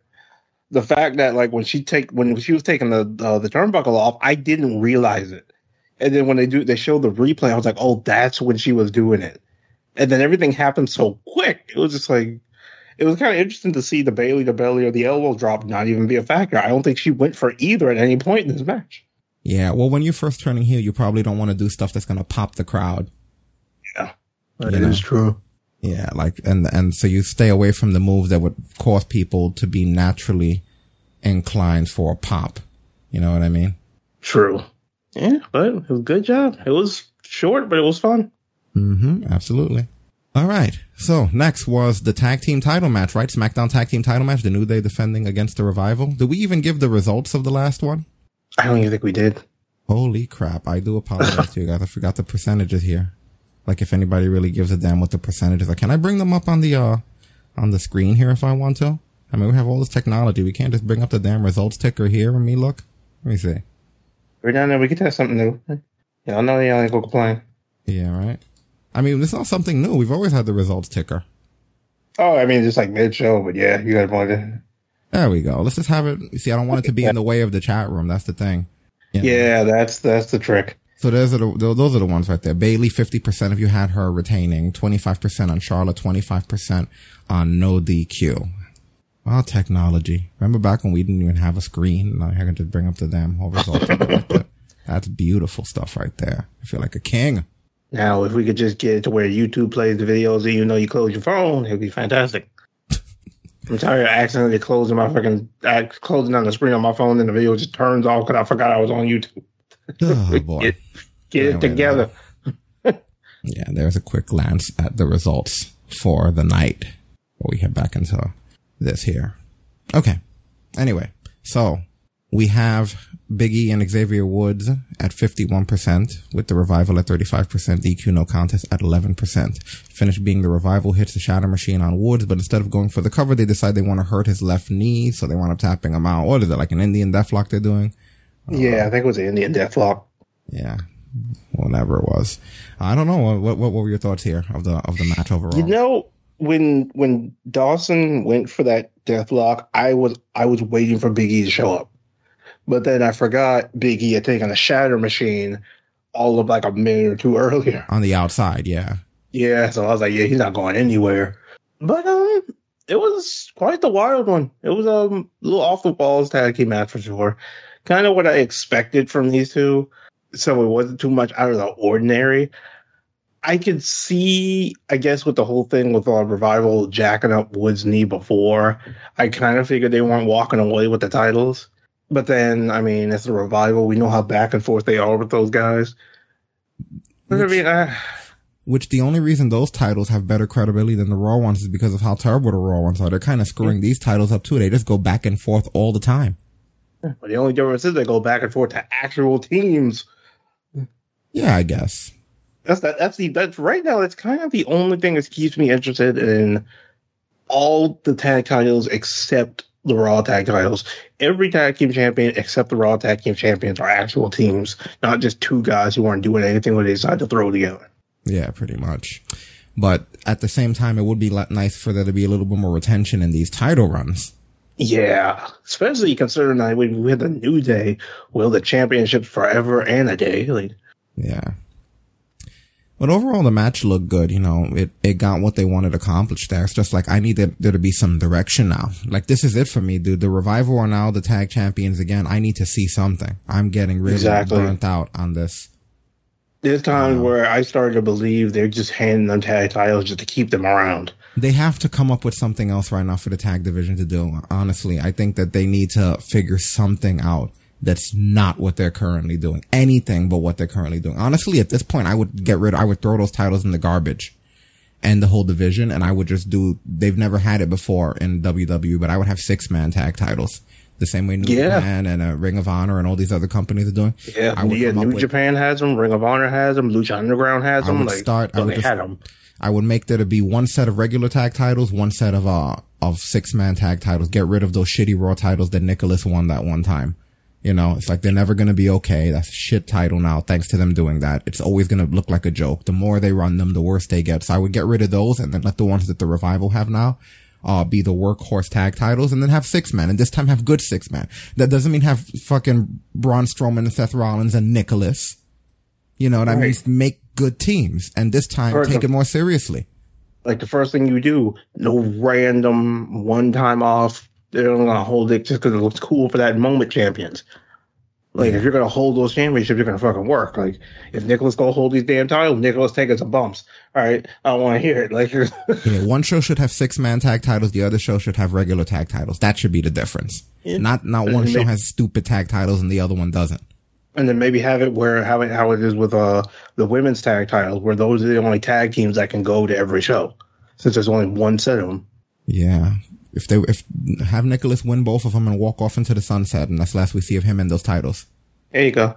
The fact that like when she take when she was taking the uh, the turnbuckle off, I didn't realize it. And then when they do they show the replay, I was like, oh, that's when she was doing it. And then everything happened so quick. It was just like it was kind of interesting to see the Bayley, the belly, or the elbow drop not even be a factor. I don't think she went for either at any point in this match. Yeah, well, when you're first turning heel, you probably don't want to do stuff that's going to pop the crowd. Yeah, that You is know? true. Yeah, like, and, and so you stay away from the moves that would cause people to be naturally inclined for a pop. You know what I mean? True. Yeah, but it was a good job. It was short, but it was fun. Mm-hmm. Absolutely. All right. So next was the tag team title match, right? SmackDown tag team title match. The New Day defending against the Revival. Did we even give the results of the last one? I don't even think we did. Holy crap! I do apologize to you guys. I forgot the percentages here. Like if anybody really gives a damn what the percentages are. Can I bring them up on the uh on the screen here if I want to? I mean, we have all this technology. We can't just bring up the damn results ticker here and me look. Let me see. We're down there. We could have something new. Yeah, I know y'all ain't gonna complain. Yeah, right. I mean, it's not something new. We've always had the results ticker. Oh, I mean, just like mid show, but yeah, you guys wanted to. There we go. Let's just have it. See, I don't want it to be in the way of the chat room. That's the thing. Yeah, that's that's the trick. So those are the those are the ones right there. Bayley, fifty percent of you had her retaining, twenty five percent on Charlotte, twenty five percent on no DQ. Wow, technology. Remember back when we didn't even have a screen? Now I can just bring up the damn whole result. ticker like that. That's beautiful stuff right there. I feel like a king. Now, if we could just get it to where YouTube plays the videos and you know you close your phone, it'd be fantastic. I'm tired of accidentally closing my fucking closing down the screen on my phone and the video just turns off because I forgot I was on YouTube. Oh boy. Get, get it Wait, wait, together. Yeah, there's a quick glance at the results for the night. We head back into this here. Okay. Anyway, so we have Biggie and Xavier Woods at 51%, with the revival at 35%, DQ no contest at 11%. Finish being the revival hits the shatter machine on Woods, but instead of going for the cover, they decide they want to hurt his left knee, so they wind up tapping him out. What is it, like an Indian deathlock they're doing? Yeah, I think it was the Indian Deathlock. Yeah. Whatever it was. I don't know. What, what, what were your thoughts here of the, of the match overall? You know, when when Dawson went for that death lock, I was I was waiting for Biggie to show up, but then I forgot Biggie had taken a Shatter Machine all of like a minute or two earlier. on the outside, yeah. Yeah, so I was like, yeah, he's not going anywhere. But um, it was quite the wild one. It was um, a little off the walls tag team match for sure. Kind of what I expected from these two. So it wasn't too much out of the ordinary. I could see, I guess, with the whole thing with uh, revival jacking up Wood's knee before. I kind of figured they weren't walking away with the titles. But then, I mean, it's a revival. We know how back and forth they are with those guys. But I mean, Which the only reason those titles have better credibility than the Raw ones is because of how terrible the Raw ones are. They're kind of screwing these titles up too. They just go back and forth all the time. But the only difference is they go back and forth to actual teams. Yeah, I guess. That's that. That's the. That's right now. That's kind of the only thing that keeps me interested in all the tag titles except the Raw tag titles. Every tag team champion except the Raw tag team champions are actual teams, not just two guys who aren't doing anything when they decide to throw together. Yeah, pretty much. But at the same time, it would be nice for there to be a little bit more retention in these title runs. Yeah, especially considering that we, had the New Day, will the championships forever and a day. Like, Yeah. But overall, the match looked good. You know, it, it got what they wanted accomplished there. It's just like, I need there, there to be some direction now. Like, this is it for me, dude. The Revival are now the tag champions again. I need to see something. I'm getting really Exactly. burnt out on this. there's times where I started to believe they're just handing them tag titles just to keep them around. They have to come up with something else right now for the tag division to do. Honestly, I think that they need to figure something out that's not what they're currently doing. Anything but what they're currently doing. Honestly, at this point, I would get rid, I would throw those titles in the garbage and the whole division and I would just do, they've never had it before in WWE, but I would have six man tag titles. The same way New Yeah. Japan and uh, Ring of Honor and all these other companies are doing. Yeah, I would yeah. New with- Japan has them. Ring of Honor has them. Lucha Underground has I them. would Like, start. I would just, had them. I would make there to be one set of regular tag titles, one set of uh of six man tag titles. Get rid of those shitty Raw titles that Nicholas won that one time. You know, it's like they're never gonna be okay. That's a shit title now. Thanks to them doing that, it's always gonna look like a joke. The more they run them, the worse they get. So I would get rid of those and then let the ones that the revival have now. Uh, be the workhorse tag titles and then have six men and this time have good six men. That doesn't mean have fucking Braun Strowman and Seth Rollins and Nicholas. You know what I mean? Right. Make good teams and this time Or take the- it more seriously. Like the first thing you do, no random one time off. They're gonna hold it just because it looks cool for that moment. Champions. Like if you're gonna hold those championships, you're gonna fucking work. Like if Nicholas gonna hold these damn titles, Nicholas take us some bumps. All right, I don't want to hear it. Like Yeah, one show should have six man tag titles, the other show should have regular tag titles. That should be the difference. Yeah. Not not And one show has stupid tag titles and the other one doesn't. and then maybe have it where how it how it is with uh the women's tag titles, where those are the only tag teams that can go to every show, since there's only one set of them. Yeah. If they if have Nicholas win both of them and walk off into the sunset, and that's the last we see of him in those titles. There you go.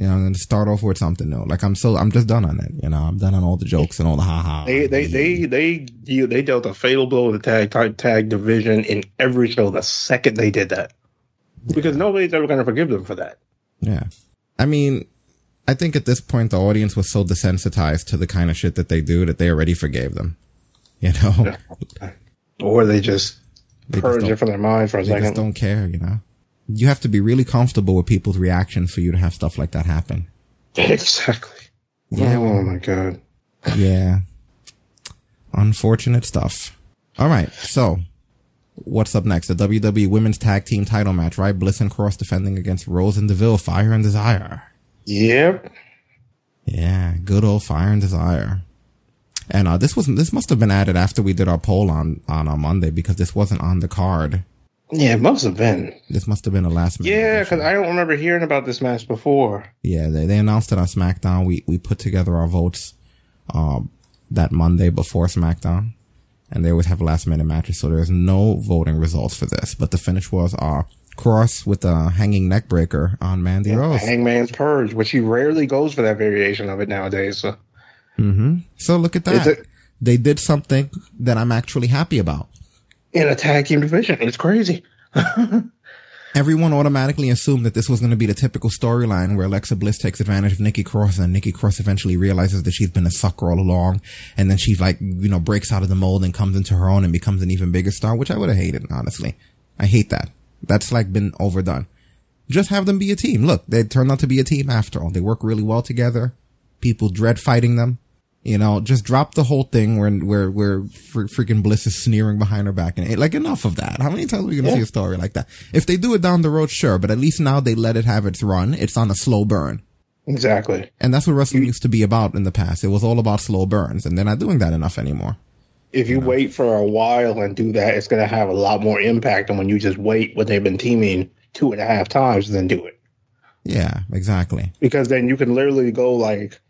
You know, and start off with something new. Like I'm so I'm just done on it. You know, I'm done on all the jokes and all the ha ha. They they they they they, they dealt a fatal blow to the tag, tag tag division in every show the second they did that, because nobody's ever going to forgive them for that. Yeah. I mean, I think at this point the audience was so desensitized to the kind of shit that they do that they already forgave them. You know, Or they just They just purge it from their mind for a they just second. don't care. You know, you have to be really comfortable with people's reactions for you to have stuff like that happen. Exactly. Yeah. Oh my god. Yeah. Unfortunate stuff. All right. So, what's up next? The WWE Women's Tag Team title match, right? Bliss and Cross defending against Rose and Deville, Fire and Desire. Yep. Yeah, good old Fire and Desire. And uh, this was this must have been added after we did our poll on on a Monday because this wasn't on the card. Yeah, it must have been. This must have been a last minute. Yeah, because I don't remember hearing about this match before. Yeah, they, they announced it on SmackDown. We we put together our votes um, that Monday before SmackDown, and they always have last minute matches, so there's no voting results for this. But the finish was uh, Cross with a hanging neck breaker on Mandy Rose. Hangman's Purge, which he rarely goes for that variation of it nowadays. So hmm So look at that. a- they did something that I'm actually happy about. in a tag team division, it's crazy. Everyone automatically assumed that this was going to be the typical storyline where Alexa Bliss takes advantage of Nikki Cross and Nikki Cross eventually realizes that she's been a sucker all along. And then she's like, you know, breaks out of the mold and comes into her own and becomes an even bigger star, which I would have hated, honestly. I hate that. That's like been overdone. Just have them be a team. Look, they turned out to be a team after all. They work really well together. People dread fighting them. You know, just drop the whole thing where where where fr- freaking Bliss is sneering behind her back and eh, like enough of that. How many times are we gonna Yeah. see a story like that? If they do it down the road, sure, but at least now they let it have its run. It's on a slow burn, Exactly. and that's what wrestling used to be about in the past. It was all about slow burns, and they're not doing that enough anymore. If you wait for a while and do that, it's going to have a lot more impact than when you just wait when they've been teaming two and a half times and then do it. Yeah, exactly. Because then you can literally go like,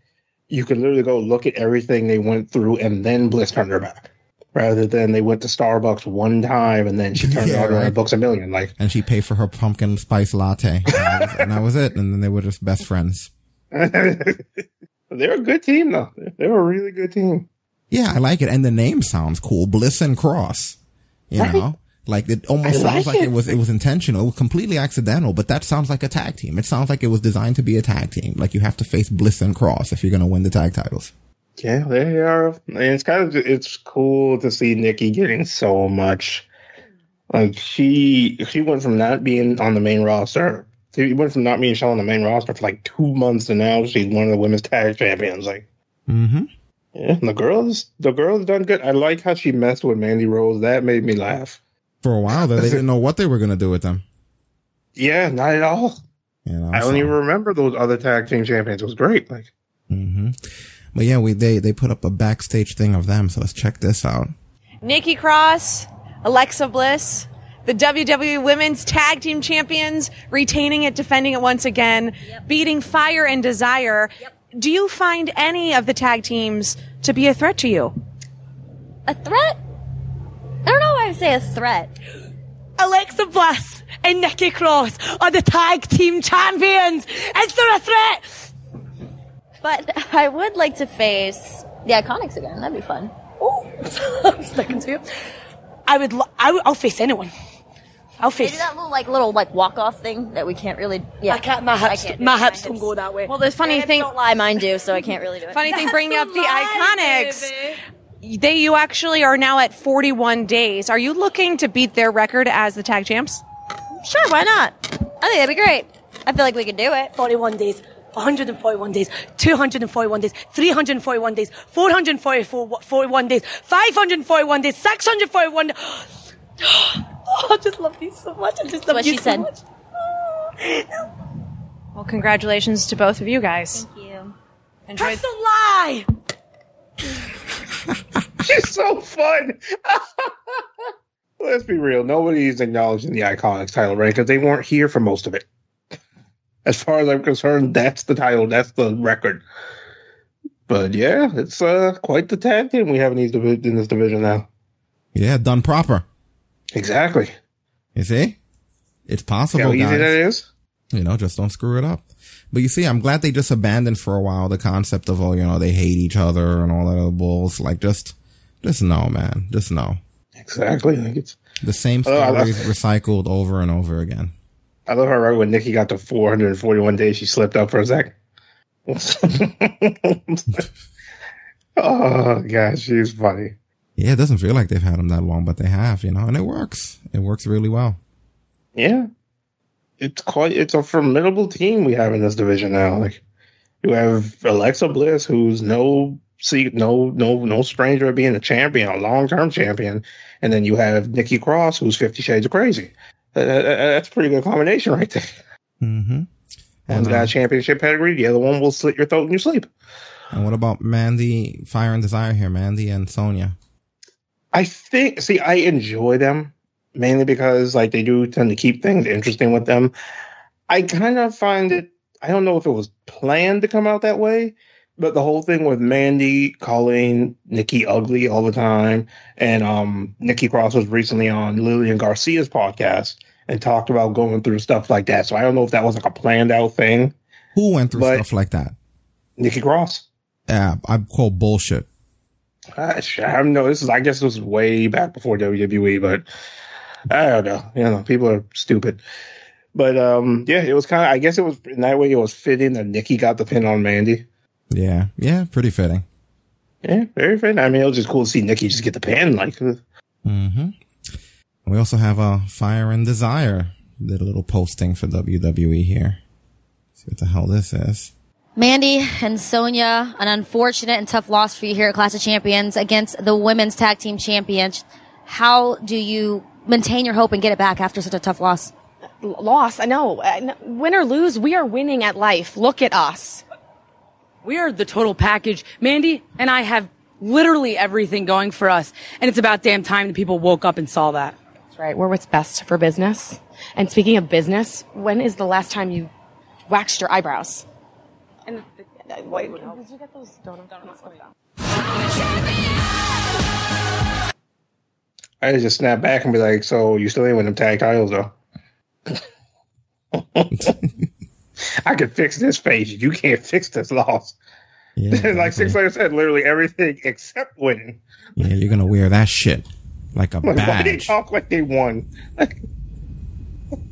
you can literally go look at everything they went through and then Bliss turned her back. Rather than they went to Starbucks one time and then she turned Yeah, on right. and books a million. Like, And she paid for her pumpkin spice latte, and that, was, and that was it. And then they were just best friends. they're a good team though. They're a really good team. Yeah, I like it, and the name sounds cool. Bliss and Cross. You Right. know, like it almost sounds like it. was it was intentional, it was completely accidental. But that sounds like a tag team. It sounds like it was designed to be a tag team. Like you have to face Bliss and Cross if you're going to win the tag titles. Yeah, they are. And it's kind of it's cool to see Nikki getting so much. Like she she went from not being on the main roster. She went from not being shown on the main roster for like two months, and now she's one of the women's tag champions. Like, Mm-hmm. yeah, the girls the girls done good. I like how she messed with Mandy Rose. That made me laugh. For a while there, they didn't know what they were going to do with them. Yeah, not at all. You know, I don't so- even remember those other tag team champions. It was great. Like, hmm But yeah, we they they put up a backstage thing of them. So let's check this out. Nikki Cross, Alexa Bliss, the WWE Women's Tag Team Champions, retaining it, defending it once again, beating Fire and Desire. Do you find any of the tag teams to be a threat to you? A threat? I don't know why I say a threat. Alexa Bliss and Nikki Cross are the tag team champions. Is there a threat? But I would like to face the Iconics again. That'd be fun. Oh, I'm sticking to you. I would. Lo- I would I'll face anyone. I'll They face. do that little like little like walk off thing that we can't really. Yeah, I can't. My hips. can't do my hips don't go that way. Well, the funny hips thing, don't lie, mine do, so I can't really do it. funny thing, bringing up the Iconics. They, you actually are now at 41 days. Are you looking to beat their record as the tag champs? Sure, why not? I think that'd be great. I feel like we could do it. 41 days. 141 days, 241 days, 341 days, 441 days, 541 days, 641 days. Oh, I just love these so much. I just love what you she so said. much. Well, congratulations to both of you guys. Thank you. Enjoy. That's a lie. She's so fun. Let's be real. Nobody's acknowledging the Iconics title reign because they weren't here for most of it. As far as I'm concerned, that's the title. That's the record. But yeah, it's uh, quite the tag team we have in, these in this division now. Yeah, done proper. Exactly. You see? It's possible, how easy guys. that is? You know, just don't screw it up. But you see, I'm glad they just abandoned for a while the concept of, oh, you know, they hate each other and all that other bulls. Like, just, just no, man. Just no. Exactly. Like it's The same stories recycled over and over again. I love how right when Nikki got to 441 days, she slipped up for a sec. oh gosh, she's funny. Yeah, it doesn't feel like they've had them that long, but they have, you know, and it works. It works really well. Yeah, it's quite. It's a formidable team we have in this division now. Like you have Alexa Bliss, who's no see no no no stranger of being a champion, a long term champion, and then you have Nikki Cross, who's Fifty Shades of Crazy. Uh, uh, that's a pretty good combination right there. Mm-hmm. One's got a championship pedigree, the other one will slit your throat in your sleep. And what about Mandy, Fire and Desire here? Mandy and Sonya. I think, see, I enjoy them mainly because like they do tend to keep things interesting with them. I kind of find it, I don't know if it was planned to come out that way, but the whole thing with Mandy calling Nikki ugly all the time, and um, Nikki Cross was recently on Lillian Garcia's podcast and talked about going through stuff like that. So I don't know if that was like a planned out thing. Who went through stuff like that? Nikki Cross. Yeah, I call bullshit. I, I don't know. This is, I guess, this was way back before WWE, but I don't know. You know, people are stupid. But um, yeah, it was kind of. I guess it was in that way. It was fitting that Nikki got the pin on Mandy. Yeah, yeah, pretty fitting. Yeah, very fitting. I mean, it was just cool to see Nikki just get the pin. Like, uh, Mm-hmm. We also have a Fire and Desire. Did a little posting for WWE here. See what the hell this is. Mandy and Sonya, an unfortunate and tough loss for you here at Clash of Champions against the women's tag team champions. How do you maintain your hope and get it back after such a tough loss? L- loss. I know. Uh, Win or lose, we are winning at life. Look at us. We are the total package. Mandy and I have literally everything going for us. And it's about damn time that people woke up and saw that. That's right. We're what's best for business. And speaking of business, when is the last time you waxed your eyebrows? And uh, wait, did you get those donuts? I just snap back and be like, "So you still ain't with them tag titles, though?" I could fix this face. You can't fix this loss. Yeah, like Six Layer said, literally everything except winning. Yeah, you're gonna wear that shit like a Like, why they badge. talk like they won?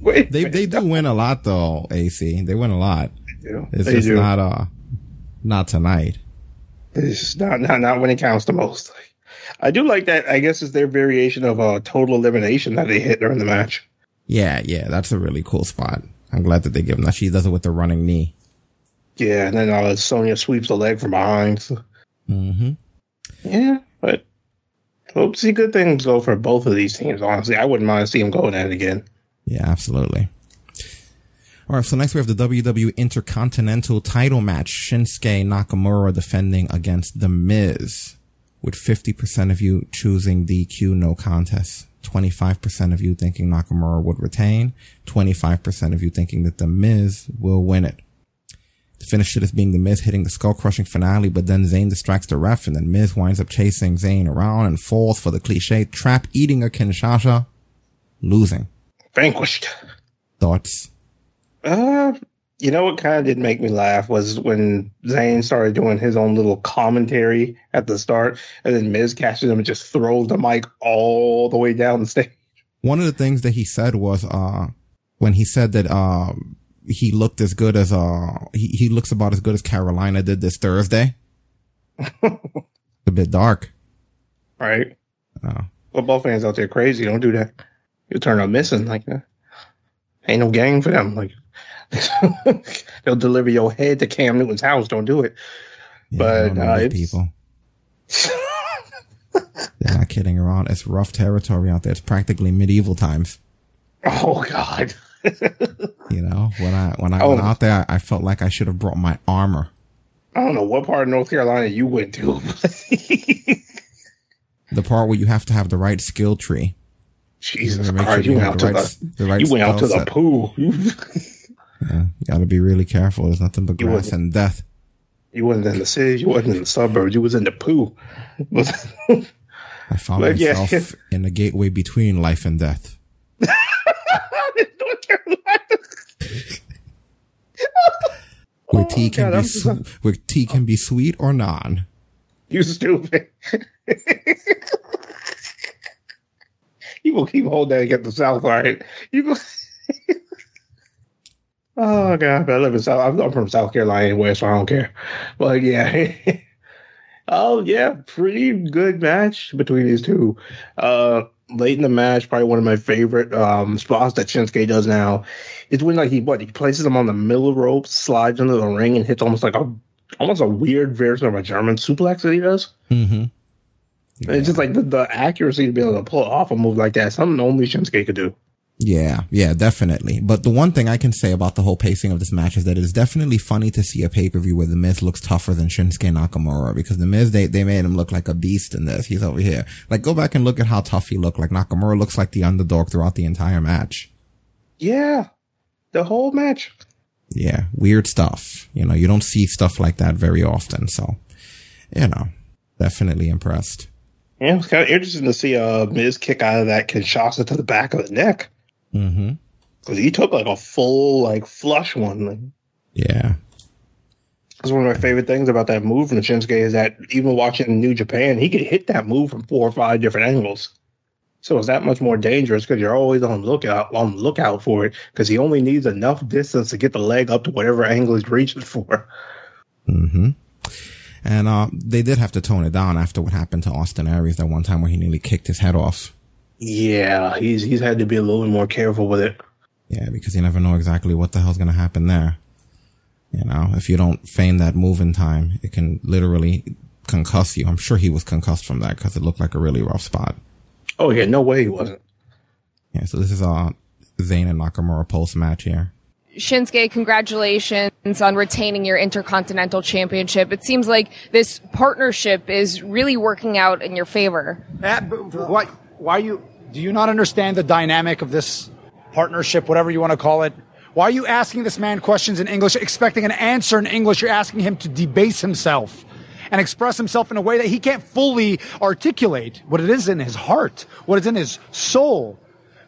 Wait, They they do win a lot though, AC. They win a lot. They do. It's They just do. not uh not tonight. It's not, not not when it counts the most. I do like that. I guess it's their variation of a total elimination that they hit during the match. Yeah, yeah, that's a really cool spot. I'm glad that they give him that. She does it with the running knee. Yeah, and then uh, Sonya sweeps the leg from behind. Mm-hmm. yeah, but hope see good things go for both of these teams. Honestly, I wouldn't mind seeing them going at it again. Yeah, absolutely. All right, so next we have the WWE Intercontinental title match. Shinsuke Nakamura defending against The Miz, with 50% of you choosing DQ no contest. 25% of you thinking Nakamura would retain. 25% of you thinking that The Miz will win it. The finish to this being The Miz hitting the skull crushing finale, but then Zayn distracts the ref and then Miz winds up chasing Zayn around and falls for the cliche trap eating a Kinshasa, losing. Vanquished. Thoughts? Uh, you know what kind of did make me laugh was when Zayn started doing his own little commentary at the start, and then Miz catches him and just throws the mic all the way down the stage. One of the things that he said was, uh, when he said that, um, he looked as good as, uh, he, he looks about as good as Carolina did this Thursday. a bit dark. Right? Oh. Football fans out there crazy. Don't do that. You turn up missing like that. Ain't no gang for them. Like they'll deliver your head to Cam Newton's house. Don't do it. but know uh, people. They're not kidding around. It's rough territory out there. It's practically medieval times. oh god, You know, when I when I Oh. went out there, I felt like I should have brought my armor. I don't know what part of North Carolina you went to. The part where you have to have the right skill tree. Jesus You Christ, sure you went out to the, you went out to the pool. You, Yeah, you got to be really careful. There's nothing but grass and death. you wasn't in the city. You wasn't in the suburbs. You was in the poo. I found But yeah. myself in the gateway between life and death. North Carolina. Where tea oh, can Oh, God, be I'm where tea can be sweet or non. You stupid. you will keep holding that against the South, all right? You go. oh God, I live in South. I'm, from South Carolina anyway, so I don't care. But yeah. oh yeah, pretty good match between these two. Uh, late in the match, probably one of my favorite um spots that Shinsuke does now is when like he what he places him on the middle rope, slides into the ring, and hits almost like a almost a weird version of a German suplex that he does. Mm-hmm. It's just like the, the accuracy to be able to pull off a move like that, something only Shinsuke could do. Yeah, yeah, definitely. But the one thing I can say about the whole pacing of this match is that it's definitely funny to see a pay per view where the Miz looks tougher than Shinsuke Nakamura because the Miz they they made him look like a beast in this. He's over here. Like go back and look at how tough he looked. Like Nakamura looks like the underdog throughout the entire match. Yeah, the whole match. Yeah, weird stuff. You know, you don't see stuff like that very often. So, you know, definitely impressed. Yeah, it's kind of interesting to see uh, Miz kick out of that Kinshasa to the back of the neck Mm-hmm. because he took like a full like flush one. Like, Yeah. That's one of my favorite things about that move from the Shinsuke is that even watching New Japan, he could hit that move from four or five different angles. So it's that much more dangerous because you're always on the lookout on lookout for it because he only needs enough distance to get the leg up to whatever angle he's reaching for. Mm-hmm. And uh, they did have to tone it down after what happened to Austin Aries that one time where he nearly kicked his head off. Yeah, he's he's had to be a little bit more careful with it. Yeah, because you never know exactly what the hell's going to happen there. You know, if you don't feign that move in time, it can literally concuss you. I'm sure he was concussed from that because it looked like a really rough spot. Oh yeah, no way he wasn't. Yeah, so this is uh, Zayn and Nakamura post match here. Shinsuke, congratulations on retaining your Intercontinental Championship. It seems like this partnership is really working out in your favor. But what? Why you? Do you not understand the dynamic of this partnership, whatever you want to call it? Why are you asking this man questions in English, expecting an answer in English? You're asking him to debase himself and express himself in a way that he can't fully articulate what it is in his heart, what is in his soul.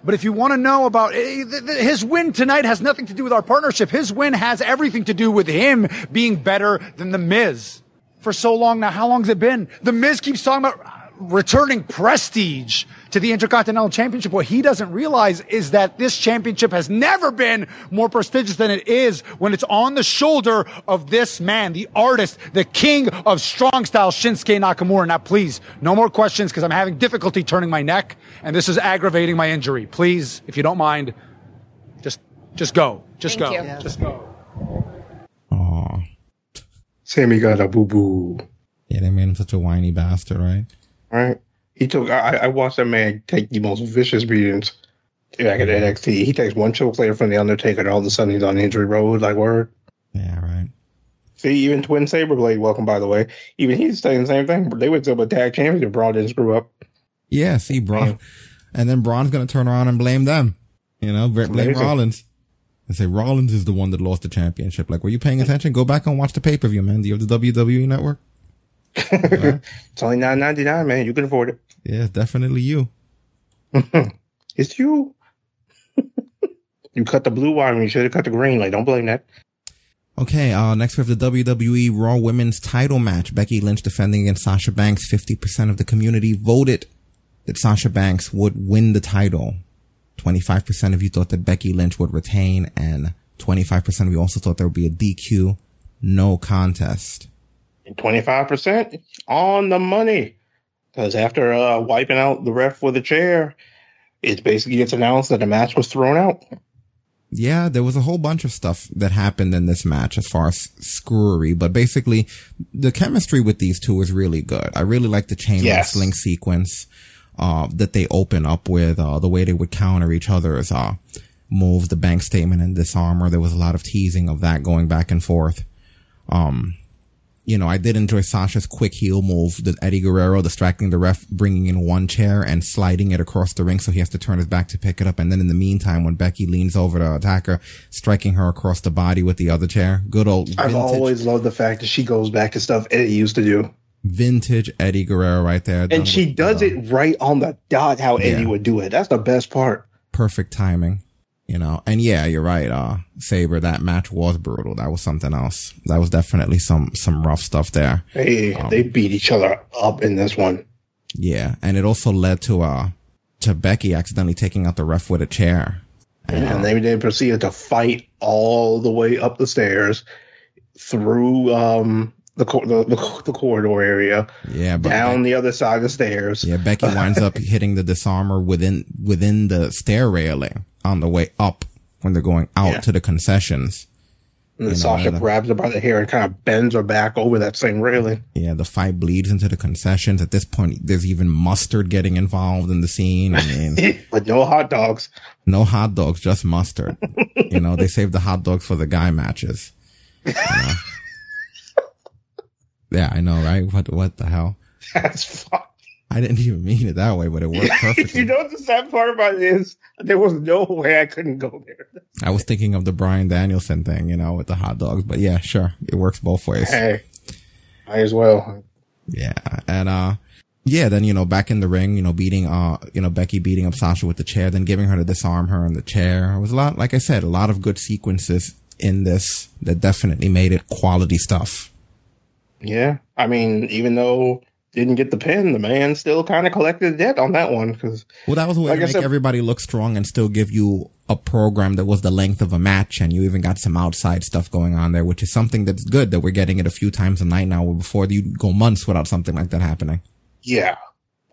But if you want to know about eh, his win tonight has nothing to do with our partnership. His win has everything to do with him being better than the Miz for so long now. How long has it been? The Miz keeps talking about returning prestige to the Intercontinental Championship. What he doesn't realize is that this championship has never been more prestigious than it is when it's on the shoulder of this man, the artist, the king of strong style, Shinsuke Nakamura. Now, please, no more questions because I'm having difficulty turning my neck and this is aggravating my injury. Please, if you don't mind, just, just go. Just Thank go. you. Just go. Sami got a boo boo. Yeah, they made him such a whiny bastard, right? Right? He took. I, I watched that man take the most vicious beatings back at NXT. He takes one choke later from the Undertaker, and all of a sudden he's on injury road. Like word. Yeah, right. See, even Twin Saber Blade, welcome by the way. Even he's saying the same thing. They went to a tag championship. Braun didn't screw up. Yeah, see, Braun. And then Braun's going to turn around and blame them. You know, blame. Rollins. And say Rollins is the one that lost the championship. Like, were you paying attention? Go back and watch the pay per view, man. Do you have the WWE network? It's only nine ninety nine, man. You can afford it. Yeah, definitely you. It's you. you cut the blue wire you should have cut the green. Like, don't blame that. Okay, uh, next we have the WWE Raw Women's title match. Becky Lynch defending against Sasha Banks. 50% of the community voted that Sasha Banks would win the title. 25% of you thought that Becky Lynch would retain and 25% of you also thought there would be a DQ. No contest. Twenty five percent on the money. Because after uh, wiping out the ref with a chair, it basically gets announced that the match was thrown out. Yeah, there was a whole bunch of stuff that happened in this match as far as screwery, but basically the chemistry with these two is really good. I really like the chain Yes. wrestling sequence, uh, that they open up with, uh, the way they would counter each other's, uh, move, the bank statement and Dis-arm-her. There was a lot of teasing of that going back and forth. Um, you know, I did enjoy Sasha's quick heel move, the Eddie Guerrero distracting the ref, bringing in one chair and sliding it across the ring so he has to turn his back to pick it up. And then in the meantime, when Becky leans over to attack her, striking her across the body with the other chair. Good old I've always loved the fact that she goes back to stuff Eddie used to do. vintage Eddie Guerrero right there. And she does it right on the dot how Eddie Yeah. would do it. That's the best part. perfect timing, you know. And yeah, you're right, uh, Saber. That match was brutal. That was something else. That was definitely some some rough stuff there. Hey, Um, they beat each other up in this one. Yeah, and it also led to uh to Becky accidentally taking out the ref with a chair. And they then proceeded to fight all the way up the stairs through um the the, the, the corridor area Yeah, but down the other side of the stairs. yeah, Becky winds up hitting the Dis-arm-her within within the stair railing on the way up when they're going out Yeah. to the concessions. And then You know, Sasha and- grabs her by the hair and kind of bends her back over that same railing. Yeah, the fight bleeds into the concessions. At this point, there's even mustard getting involved in the scene. I mean, But no hot dogs. no hot dogs, just mustard. you know, they saved the hot dogs for the guy matches. You know? yeah, I know, right? What what the hell? That's fine. I didn't even mean it that way, but it worked perfectly. you know what the sad part about it is? There was no way I couldn't go there. I was thinking of the Bryan Danielson thing, you know, with the hot dogs. But yeah, sure, it works both ways. Hey, might as well. Yeah, and uh, yeah, then you know, back in the ring, you know, beating uh, you know, Becky beating up Sasha with the chair, then giving her to Dis-arm-her in the chair. It was a lot, like I said, a lot of good sequences in this that definitely made it quality stuff. Yeah, I mean, even though didn't get the pin, the man still kind of collected debt on that one because Well, that was a way Like I to make said- everybody look strong and still give you a program that was the length of a match, and you even got some outside stuff going on there, which is something that's good that we're getting it a few times a night now. Where before you go months without something like that happening. yeah.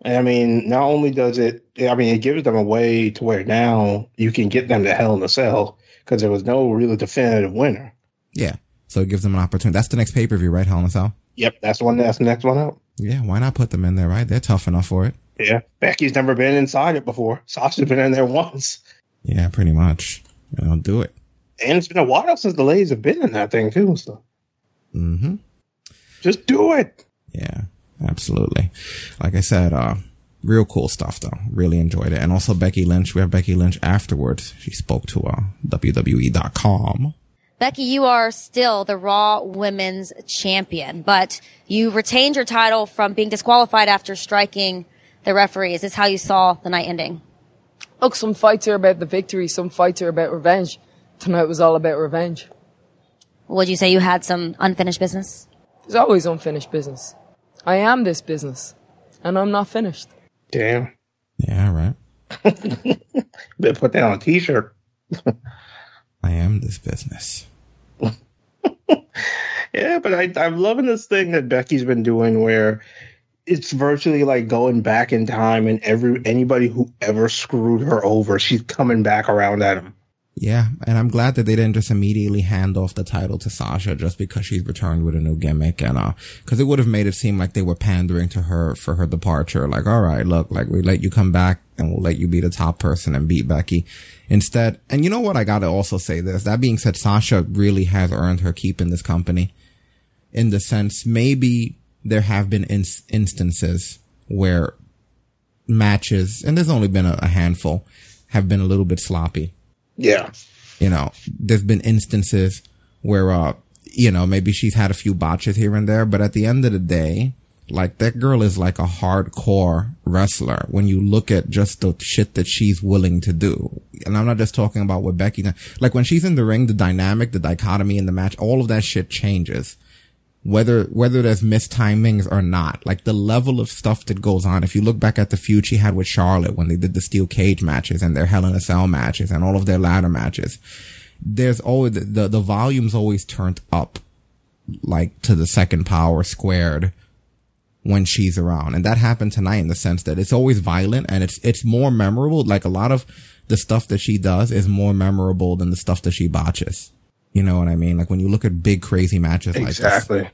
And I mean, not only does it, I mean, it gives them a way to where now you can get them to Hell in a Cell because there was no really definitive winner. Yeah, so it gives them an opportunity. That's the next pay per view, right? Hell in a Cell. Yep, that's the one. That's the next one out. Yeah, why not put them in there, right? They're tough enough for it. Yeah, Becky's never been inside it before. Sasha's been in there once, Yeah, pretty much. You know, do it. and it's been a while since the ladies have been in that thing too. So Mm-hmm. just do it. Yeah, absolutely. Like I said, uh, real cool stuff though. Really enjoyed it. And also Becky Lynch. We have Becky Lynch afterwards. She spoke to, uh, WWE.com. Becky, you are still the Raw Women's Champion, but you retained your title from being disqualified after striking the referee. Is this how you saw the night ending? Look, some fights are about the victory, some fights are about revenge. Tonight was all about revenge. Would you say you had some unfinished business? There's always unfinished business. I am this business, and I'm not finished. Damn. Yeah, right. Better put that on a t-shirt. I am this business. Yeah, but I, I'm loving this thing that Becky's been doing where it's virtually like going back in time and every anybody who ever screwed her over, she's coming back around at him. Yeah, and I'm glad that they didn't just immediately hand off the title to Sasha just because she's returned with a new gimmick and uh cuz it would have made it seem like they were pandering to her for her departure like all right, look, like we let you come back and we'll let you be the top person and beat Becky. Instead, and you know what I got to also say this. That being said, Sasha really has earned her keep in this company in the sense maybe there have been ins- instances where matches and there's only been a, a handful have been a little bit sloppy Yeah. you know, there's been instances where, uh, you know, maybe she's had a few botches here and there, but at the end of the day, like that girl is like a hardcore wrestler when you look at just the shit that she's willing to do. And I'm not just talking about what Becky. Like when she's in the ring, the dynamic, the dichotomy in the match, all of that shit changes. Whether, whether there's mistimings or not, like the level of stuff that goes on. If you look back at the feud she had with Charlotte when they did the steel cage matches and their Hell in a Cell matches and all of their ladder matches, there's always, the, the volume's always turned up, like to the second power squared when she's around. And that happened tonight in the sense that it's always violent and it's, it's more memorable. Like a lot of the stuff that she does is more memorable than the stuff that she botches. You know what I mean? Like when you look at big crazy matches like this. Exactly.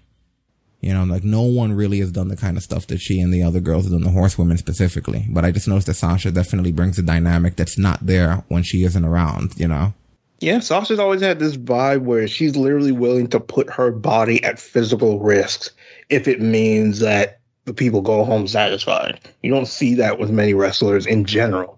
You know, like no one really has done the kind of stuff that she and the other girls have done, the horsewomen specifically. But I just noticed that Sasha definitely brings a dynamic that's not there when she isn't around, you know? Yeah, Sasha's always had this vibe where she's literally willing to put her body at physical risks if it means that the people go home satisfied. You don't see that with many wrestlers in general.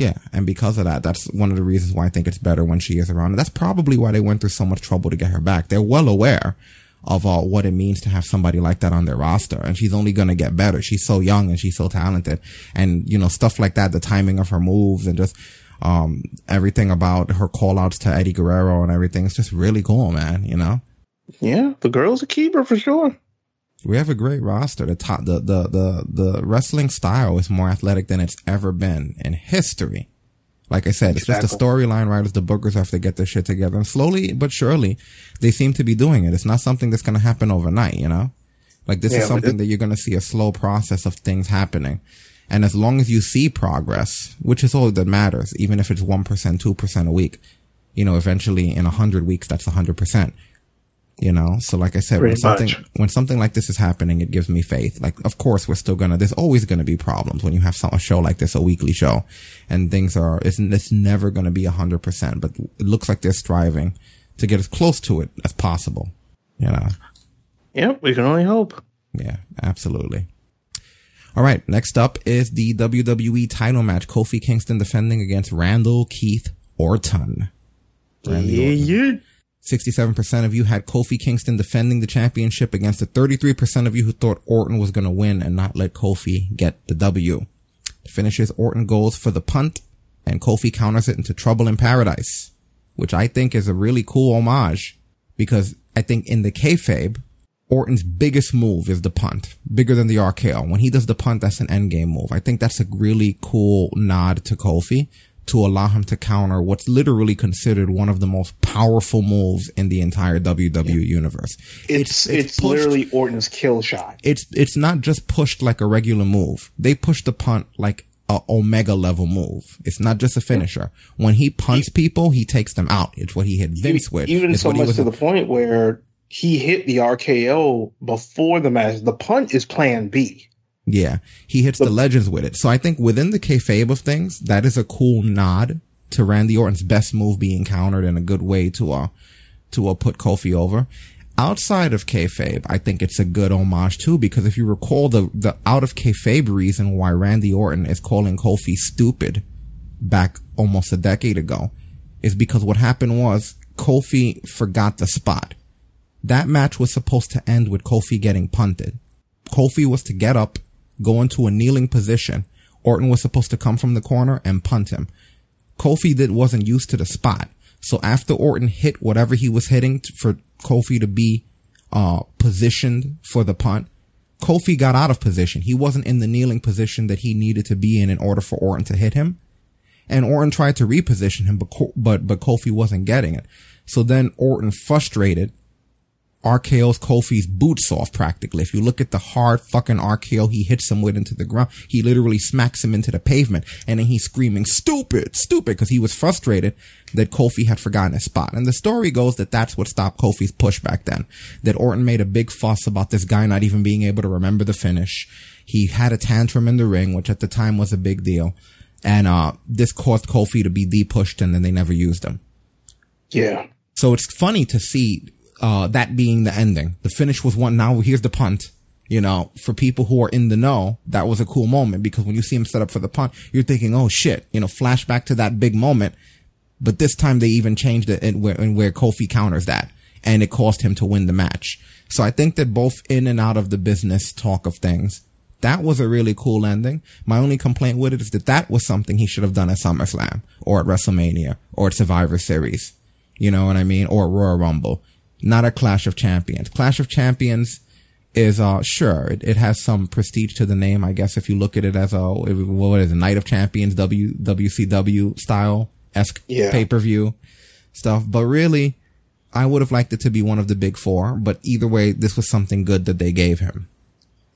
Yeah, and because of that, that's one of the reasons why I think it's better when she is around. And that's probably why they went through so much trouble to get her back. They're well aware of uh, what it means to have somebody like that on their roster, and she's only going to get better. She's so young and she's so talented, and you know stuff like that, the timing of her moves and just um everything about her call outs to Eddie Guerrero and everything. It's just really cool, man. You know. Yeah, the girl's a keeper for sure. We have a great roster. The top, the, the, the, the wrestling style is more athletic than it's ever been in history. Like I said, it's just the Exactly. storyline writers, the bookers have to get their shit together. And slowly but surely, they seem to be doing it. It's not something that's going to happen overnight, you know? Like this Yeah, is something that you're going to see a slow process of things happening. And as long as you see progress, which is all that matters, even if it's 1%, 2% a week, you know, eventually in a hundred weeks, that's a hundred percent. You know, so like I said, when something much. when something like this is happening, it gives me faith. Like, of course, we're still gonna. There's always gonna be problems when you have some, a show like this, a weekly show, and things are. It's, it's never gonna be a hundred percent, but it looks like they're striving to get as close to it as possible. You know. Yeah, we can only hope. Yeah, absolutely. All right, next up is the WWE title match. Kofi Kingston defending against Randall Keith Orton. Randy Orton. 67% of you had Kofi Kingston defending the championship against the 33% of you who thought Orton was going to win and not let Kofi get the W. The Orton goes for the punt and Kofi counters it into Trouble in Paradise, which I think is a really cool homage because I think in the kayfabe, Orton's biggest move is the punt, bigger than the RKO. When he does the punt, that's an endgame move. I think that's a really cool nod to Kofi to allow him to counter what's literally considered one of the most powerful moves in the entire WWE universe. It's it's, literally Orton's kill shot. It's it's not just pushed like a regular move. They push the punt like a omega level move. It's not just a finisher. When he punts people, he takes them out. It's what he hit Vince with. Even It's so he much was to the point where he hit the RKO before the match. The punt is Plan B. Yeah, he hits the legends with it. So I think within the kayfabe of things, that is a cool nod to Randy Orton's best move being countered in a good way to uh to uh, put Kofi over. Outside of kayfabe, I think it's a good homage too because if you recall the the out of kayfabe reason why Randy Orton is calling Kofi stupid back almost a decade ago is because what happened was Kofi forgot the spot. That match was supposed to end with Kofi getting punted. Kofi was to get up, go into a kneeling position. Orton was supposed to come from the corner and punt him. Kofi did wasn't used to the spot. So after Orton hit whatever he was hitting for Kofi to be uh positioned for the punt, Kofi got out of position. He wasn't in the kneeling position that he needed to be in in order for Orton to hit him. And Orton tried to reposition him, but but but Kofi wasn't getting it. So then Orton, frustrated, RKO's Kofi's boots off practically. If you look at the hard fucking RKO he hits him with into the ground, he literally smacks him into the pavement and then he's screaming, stupid, stupid, because he was frustrated that Kofi had forgotten his spot. And the story goes that that's what stopped Kofi's push back then. That Orton made a big fuss about this guy not even being able to remember the finish. He had a tantrum in the ring, which at the time was a big deal. And, uh, this caused Kofi to be de-pushed and then they never used him. Yeah. So it's funny to see uh, that being the ending. The finish was one. Now here's the punt. You know, for people who are in the know, that was a cool moment because when you see him set up for the punt, you're thinking, "Oh shit!" You know, flashback to that big moment. But this time they even changed it in where, in where Kofi counters that, and it caused him to win the match. So I think that both in and out of the business talk of things, that was a really cool ending. My only complaint with it is that that was something he should have done at SummerSlam or at WrestleMania or at Survivor Series. You know what I mean? Or Royal Rumble. Not a Clash of Champions. Clash of Champions is, uh, sure, it, it has some prestige to the name, I guess, if you look at it as a, what is it, Night of Champions, W, WCW style esque Yeah. pay per view stuff. But really, I would have liked it to be one of the big four, but either way, this was something good that they gave him.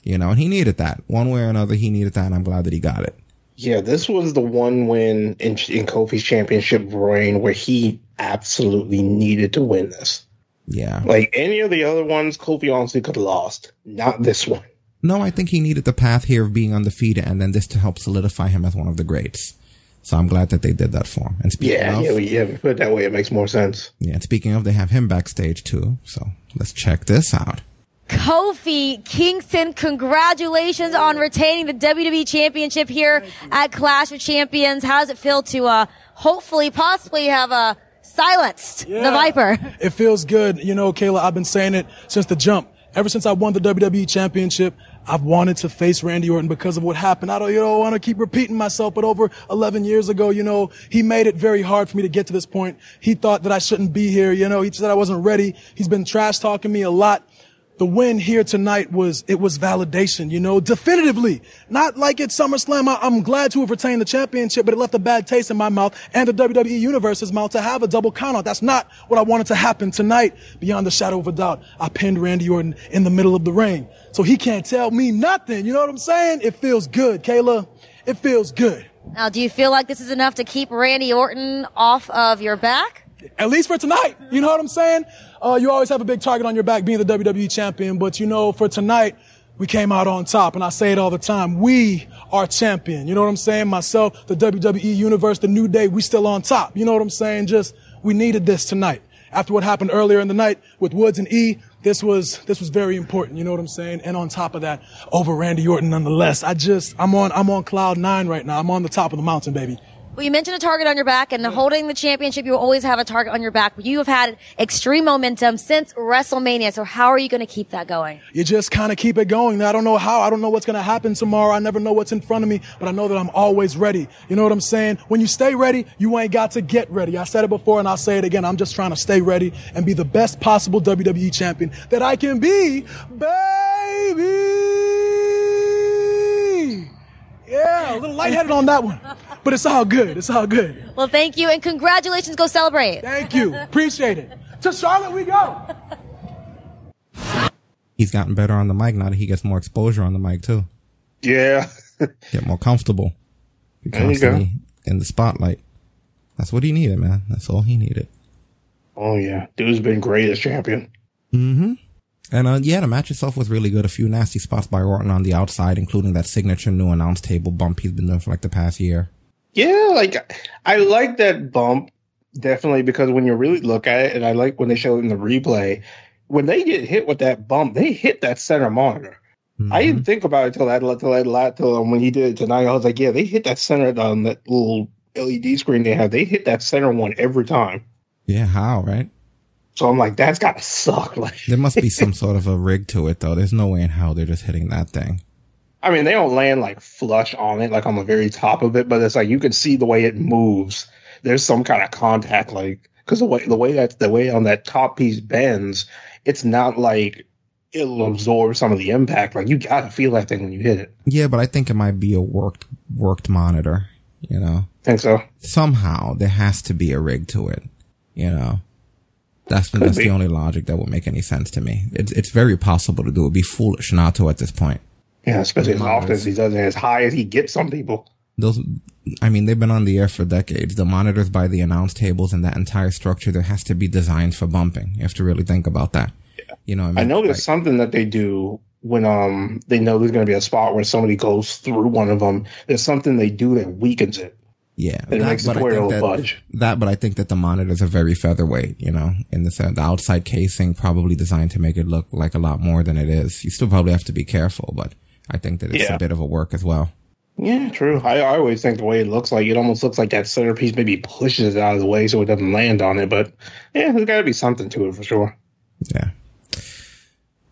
You know, and he needed that. One way or another, he needed that, and I'm glad that he got it. Yeah, this was the one win in, in Kofi's championship reign where he absolutely needed to win this. Yeah. Like any of the other ones, Kofi honestly could have lost. Not this one. No, I think he needed the path here of being undefeated and then this to help solidify him as one of the greats. So I'm glad that they did that for him. And speaking Yeah, of, yeah, yeah. if you Put it that way, it makes more sense. yeah, and speaking of, they have him backstage too. So let's check this out. Kofi Kingston, congratulations on retaining the WWE Championship here at Clash of Champions. How does it feel to uh, hopefully, possibly have uh, silenced the Viper? It feels good. You know, Kayla, I've been saying it since the jump. Ever since I won the WWE championship, I've wanted to face Randy Orton because of what happened. I don't, you know, want to keep repeating myself, but over 11 years ago, you know, he made it very hard for me to get to this point. He thought that I shouldn't be here. You know, he said I wasn't ready. He's been trash talking me a lot. The win here tonight was, it was validation, you know, definitively. Not like at SummerSlam. I, I'm glad to have retained the championship, but it left a bad taste in my mouth and the WWE Universe's mouth to have a double count out. That's not what I wanted to happen tonight. Beyond the shadow of a doubt, I pinned Randy Orton in the middle of the ring. So he can't tell me nothing. You know what I'm saying? It feels good, Kayla. It feels good. Now, do you feel like this is enough to keep Randy Orton off of your back? At least for tonight. You know what I'm saying? Uh, you always have a big target on your back being the WWE champion, but you know, for tonight, we came out on top. And I say it all the time. We are champion. You know what I'm saying? Myself, the WWE universe, the new day, we still on top. You know what I'm saying? Just, we needed this tonight. After what happened earlier in the night with Woods and E, this was, this was very important. You know what I'm saying? And on top of that, over Randy Orton nonetheless. I just, I'm on, I'm on cloud nine right now. I'm on the top of the mountain, baby. Well, you mentioned a target on your back, and holding the championship, you always have a target on your back. You have had extreme momentum since WrestleMania. So how are you going to keep that going? you just kind of keep it going. I don't know how. I don't know what's going to happen tomorrow. I never know what's in front of me, but I know that I'm always ready. You know what I'm saying? When you stay ready, you ain't got to get ready. I said it before and I'll say it again. I'm just trying to stay ready and be the best possible WWE champion that I can be, baby. Yeah, a little lightheaded on that one, but it's all good. It's all good. Well, thank you, and congratulations. Go celebrate. Thank you. Appreciate it. To Charlotte we go. He's gotten better on the mic now that he gets more exposure on the mic too. Yeah. Get more comfortable. Be There you go. constantly in the spotlight. That's what he needed, man. That's all he needed. Oh yeah, dude's been great as champion. Mm-hmm. And uh, yeah, the match itself was really good. A few nasty spots by Orton on the outside, including that signature new announce table bump he's been doing for like the past year. Yeah, like I like that bump definitely because when you really look at it, and I like when they show it in the replay, when they get hit with that bump, they hit that center monitor. I didn't think about it till that till that till um, when he did it tonight. I was like, yeah, they hit that center on that little LED screen they have. They hit that center one every time. Yeah, how, right? So I'm like, that's gotta suck. Like, There must be some sort of a rig to it, though. There's no way in hell they're just hitting that thing. I mean, they don't land like flush on it, like on the very top of it, but it's like you can see the way it moves. There's some kind of contact, like because the way the way that the way on that top piece bends, it's not like it'll absorb some of the impact. Like you gotta feel that thing when you hit it. Yeah, but I think it might be a worked worked monitor. You know, think so. Somehow there has to be a rig to it. You know, that's Could that's be. the only logic that would make any sense to me. It's it's very possible to do. It'd be foolish not to at this point. Yeah, especially as often as he does it, as high as he gets some people. Those, I mean, they've been on the air for decades. The monitors by the announce tables and that entire structure, there has to be designed for bumping. You have to really think about that. Yeah. You know, I, I know there's Like, something that they do when um they know there's going to be a spot where somebody goes through one of them. There's something they do that weakens it. Yeah, That makes the but I think that, budge. that, but I think that the monitors are very featherweight. You know, in the sense, the outside casing probably designed to make it look like a lot more than it is. You still probably have to be careful, but I think that it's Yeah. a bit of a work as well. Yeah, true. I, I always think the way it looks like it almost looks like that centerpiece maybe pushes it out of the way so it doesn't land on it. But yeah, there's got to be something to it for sure. Yeah.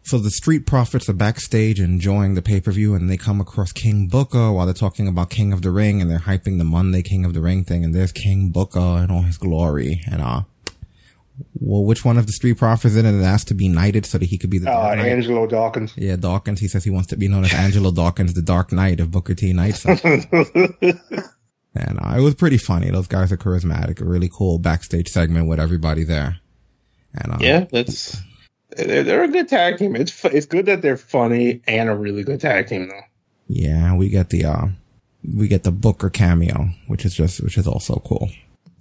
So the Street Profits are backstage enjoying the pay per view, and they come across King Booker while they're talking about King of the Ring, and they're hyping the Monday King of the Ring thing, and there's King Booker in all his glory, and uh, well, which one of the Street Profits in it asked to be knighted so that he could be the Uh, Dark Angelo Dawkins. Yeah, Dawkins. He says he wants to be known as Angelo Dawkins, the Dark Knight of Booker T. Knights. and uh, it was pretty funny. Those guys are charismatic. A really cool backstage segment with everybody there. And uh, Yeah, that's they're, they're a good tag team. It's it's good that they're funny and a really good tag team though. Yeah, we get the uh we get the Booker cameo, which is just which is also cool.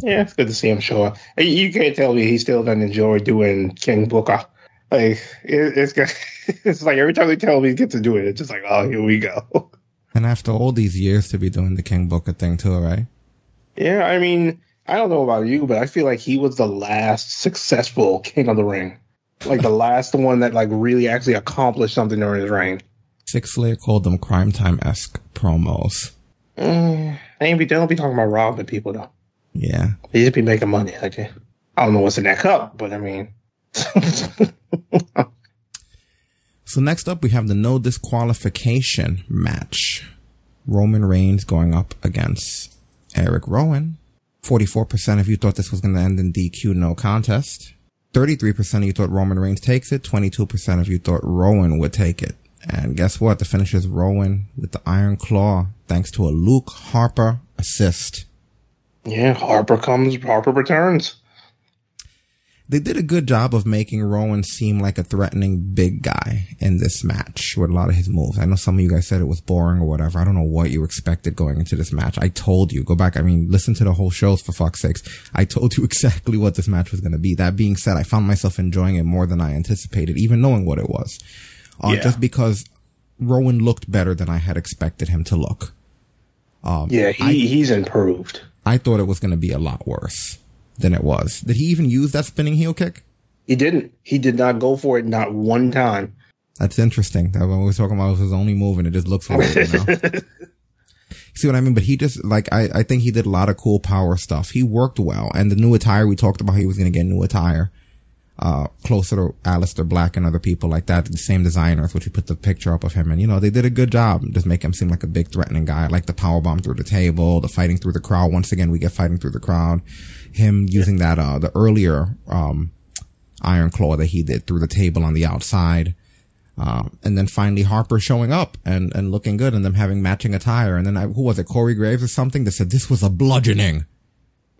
Yeah, it's good to see him show up. You can't tell me he still doesn't enjoy doing King Booker. Like it, it's good. it's like every time they tell me he gets to do it, it's just like, oh, here we go. And after all these years to be doing the King Booker thing too, right? Yeah, I mean, I don't know about you, but I feel like he was the last successful King of the Ring, like the last one that like really actually accomplished something during his reign. Six Slayer called them Cryme Tyme esque promos. Mm, they ain't be don't be talking about robbing people though. Yeah. They just be making money. Like I don't know what's in that cup, but I mean, So next up, we have the no disqualification match. Roman Reigns going up against Eric Rowan. 44% of you thought this was going to end in DQ no contest. 33% of you thought Roman Reigns takes it. 22% of you thought Rowan would take it. And guess what? The finish is Rowan with the Iron Claw thanks to a Luke Harper assist. Yeah, Harper comes, Harper returns. They did a good job of making Rowan seem like a threatening big guy in this match with a lot of his moves. I know some of you guys said it was boring or whatever. I don't know what you expected going into this match. I told you, go back. I mean, listen to the whole shows for fuck's sakes. I told you exactly what this match was going to be. That being said, I found myself enjoying it more than I anticipated, even knowing what it was. Uh, Yeah. just because Rowan looked better than I had expected him to look. Um, Yeah, he he's improved. I thought it was going to be a lot worse than it was. Did he even use that spinning heel kick? He didn't. He did not go for it not one time. That's interesting. That when we were talking about it was his only move and it just looks weird, you know? See what I mean? But he just, like, I, I think he did a lot of cool power stuff. He worked well. And the new attire, we talked about he was going to get new attire, uh, closer to Aleister Black and other people like that, the same designers, which we put the picture up of him. And, you know, they did a good job. Just make him seem like a big threatening guy. Like the power bomb through the table, the fighting through the crowd. Once again, we get fighting through the crowd. Him using that, uh, the earlier, um, Iron Claw that he did through the table on the outside. Um, and then finally Harper showing up and, and looking good and them having matching attire. And then I, who was it? Corey Graves or something that said this was a bludgeoning.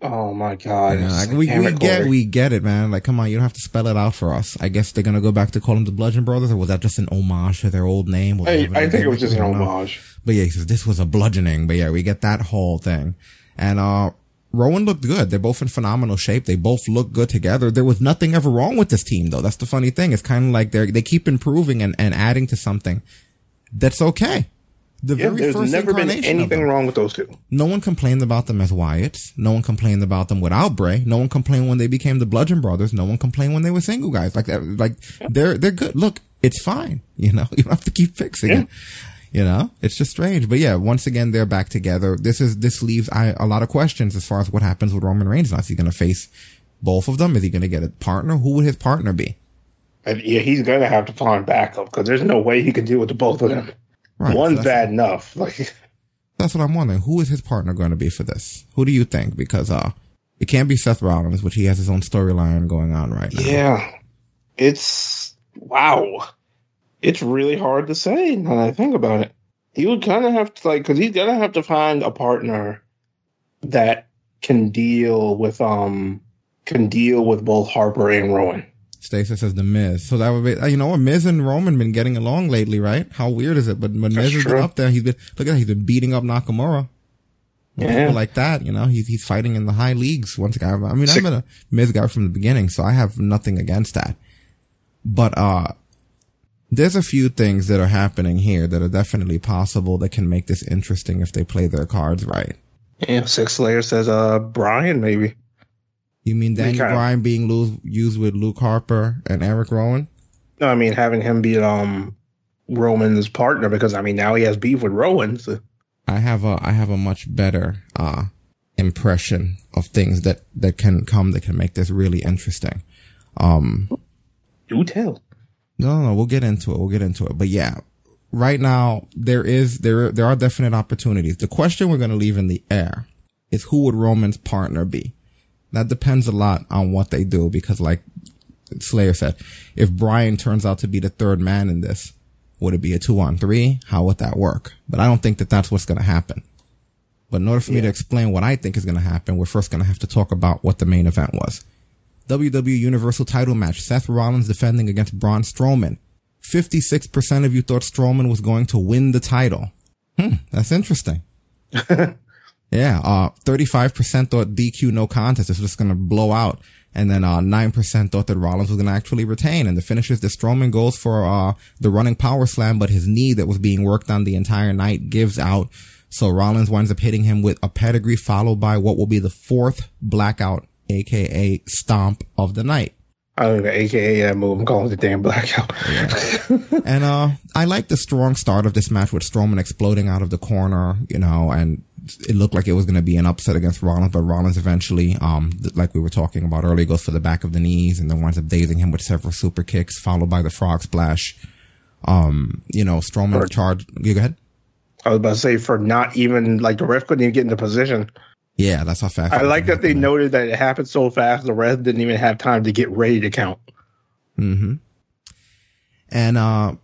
Oh my god! Yeah, like, we, we get, we get it, man. Like, come on, you don't have to spell it out for us. I guess they're gonna go back to call them the Bludgeon Brothers, or was that just an homage to their old name? I, I think it was just an don't know. homage. But yeah, he says this was a bludgeoning. But yeah, we get that whole thing. And, uh, Rowan looked good. They're both in phenomenal shape. They both look good together. There was nothing ever wrong with this team though. That's the funny thing. It's kind of like they're, they keep improving and, and adding to something that's okay. The Yeah, very there's first never been anything wrong with those two. No one complained about them as Wyatts. No one complained about them without Bray. No one complained when they became the Bludgeon Brothers. No one complained when they were single guys. Like, that- like they're they're good. Look, it's fine. You know, you don't have to keep fixing it. You know, it's just strange. But yeah, once again, they're back together. This is this leaves I, a lot of questions as far as what happens with Roman Reigns. Now, is he going to face both of them? Is he going to get a partner? Who would his partner be? And yeah, he's gonna have to find backup because there's no way he can deal with the both of them. Right, One's so bad enough. Like That's what I'm wondering. Who is his partner going to be for this? Who do you think? Because uh, it can't be Seth Rollins, which he has his own storyline going on right now. Yeah. It's wow. It's really hard to say now that I think about it. He would kind of have to like because he's gonna have to find a partner that can deal with um can deal with both Harper and Rowan. Stacey says the Miz. So that would be, uh, you know, what Miz and Roman been getting along lately, right? How weird is it? But when Miz has been up there, he's been look at that, he's been beating up Nakamura. Yeah. People like that, you know, he's he's fighting in the high leagues. Once again, I mean, I've been a Miz guy from the beginning, so I have nothing against that. But uh there's a few things that are happening here that are definitely possible that can make this interesting if they play their cards right. Yeah, Six Slayer says uh Bryan maybe. You mean Daniel kinda- Bryan being used with Luke Harper and Eric Rowan? No, I mean having him be um Roman's partner because I mean now he has beef with Rowan. So. I have a I have a much better uh impression of things that that can come that can make this really interesting. Um Do tell. No, no, no, we'll get into it. We'll get into it. But yeah, right now there is there there are definite opportunities. The question we're going to leave in the air is who would Roman's partner be? That depends a lot on what they do because like Slayer said, if Bryan turns out to be the third man in this, would it be a two on three? How would that work? But I don't think that that's what's going to happen. But in order for me to explain what I think is going to happen, we're first going to have to talk about what the main event was. WWE Universal title match. Seth Rollins defending against Braun Strowman. 56% of you thought Strowman was going to win the title. Hmm, that's interesting. Yeah, uh, 35% thought DQ no contest. This was just going to blow out. And then, uh, 9% thought that Rollins was going to actually retain. And the finishes, the Strowman goes for, uh, the running power slam, but his knee that was being worked on the entire night gives out. So Rollins winds up hitting him with a pedigree followed by what will be the fourth blackout, aka stomp of the night. I don't know, AKA that move. I'm calling it the damn blackout. and uh I like the strong start of this match with Strowman exploding out of the corner, you know, and it looked like it was going to be an upset against Rollins, but Rollins eventually, um, th- like we were talking about earlier, goes for the back of the knees and then winds up dazing him with several super kicks, followed by the frog splash. Um, you know, Strowman charged. You go ahead. I was about to say for not even like the ref couldn't even get into position. Yeah, that's how fast. I like that they noted that it happened so fast the ref didn't even have time to get ready to count. hmm And, uh,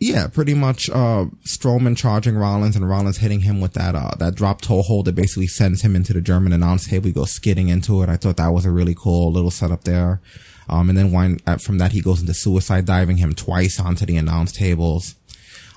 yeah, pretty much, uh, Strowman charging Rollins and Rollins hitting him with that, uh, that drop toe hold that basically sends him into the German announce table. He goes skidding into it. I thought that was a really cool little setup there. Um, and then when, uh, from that, he goes into suicide diving him twice onto the announce tables.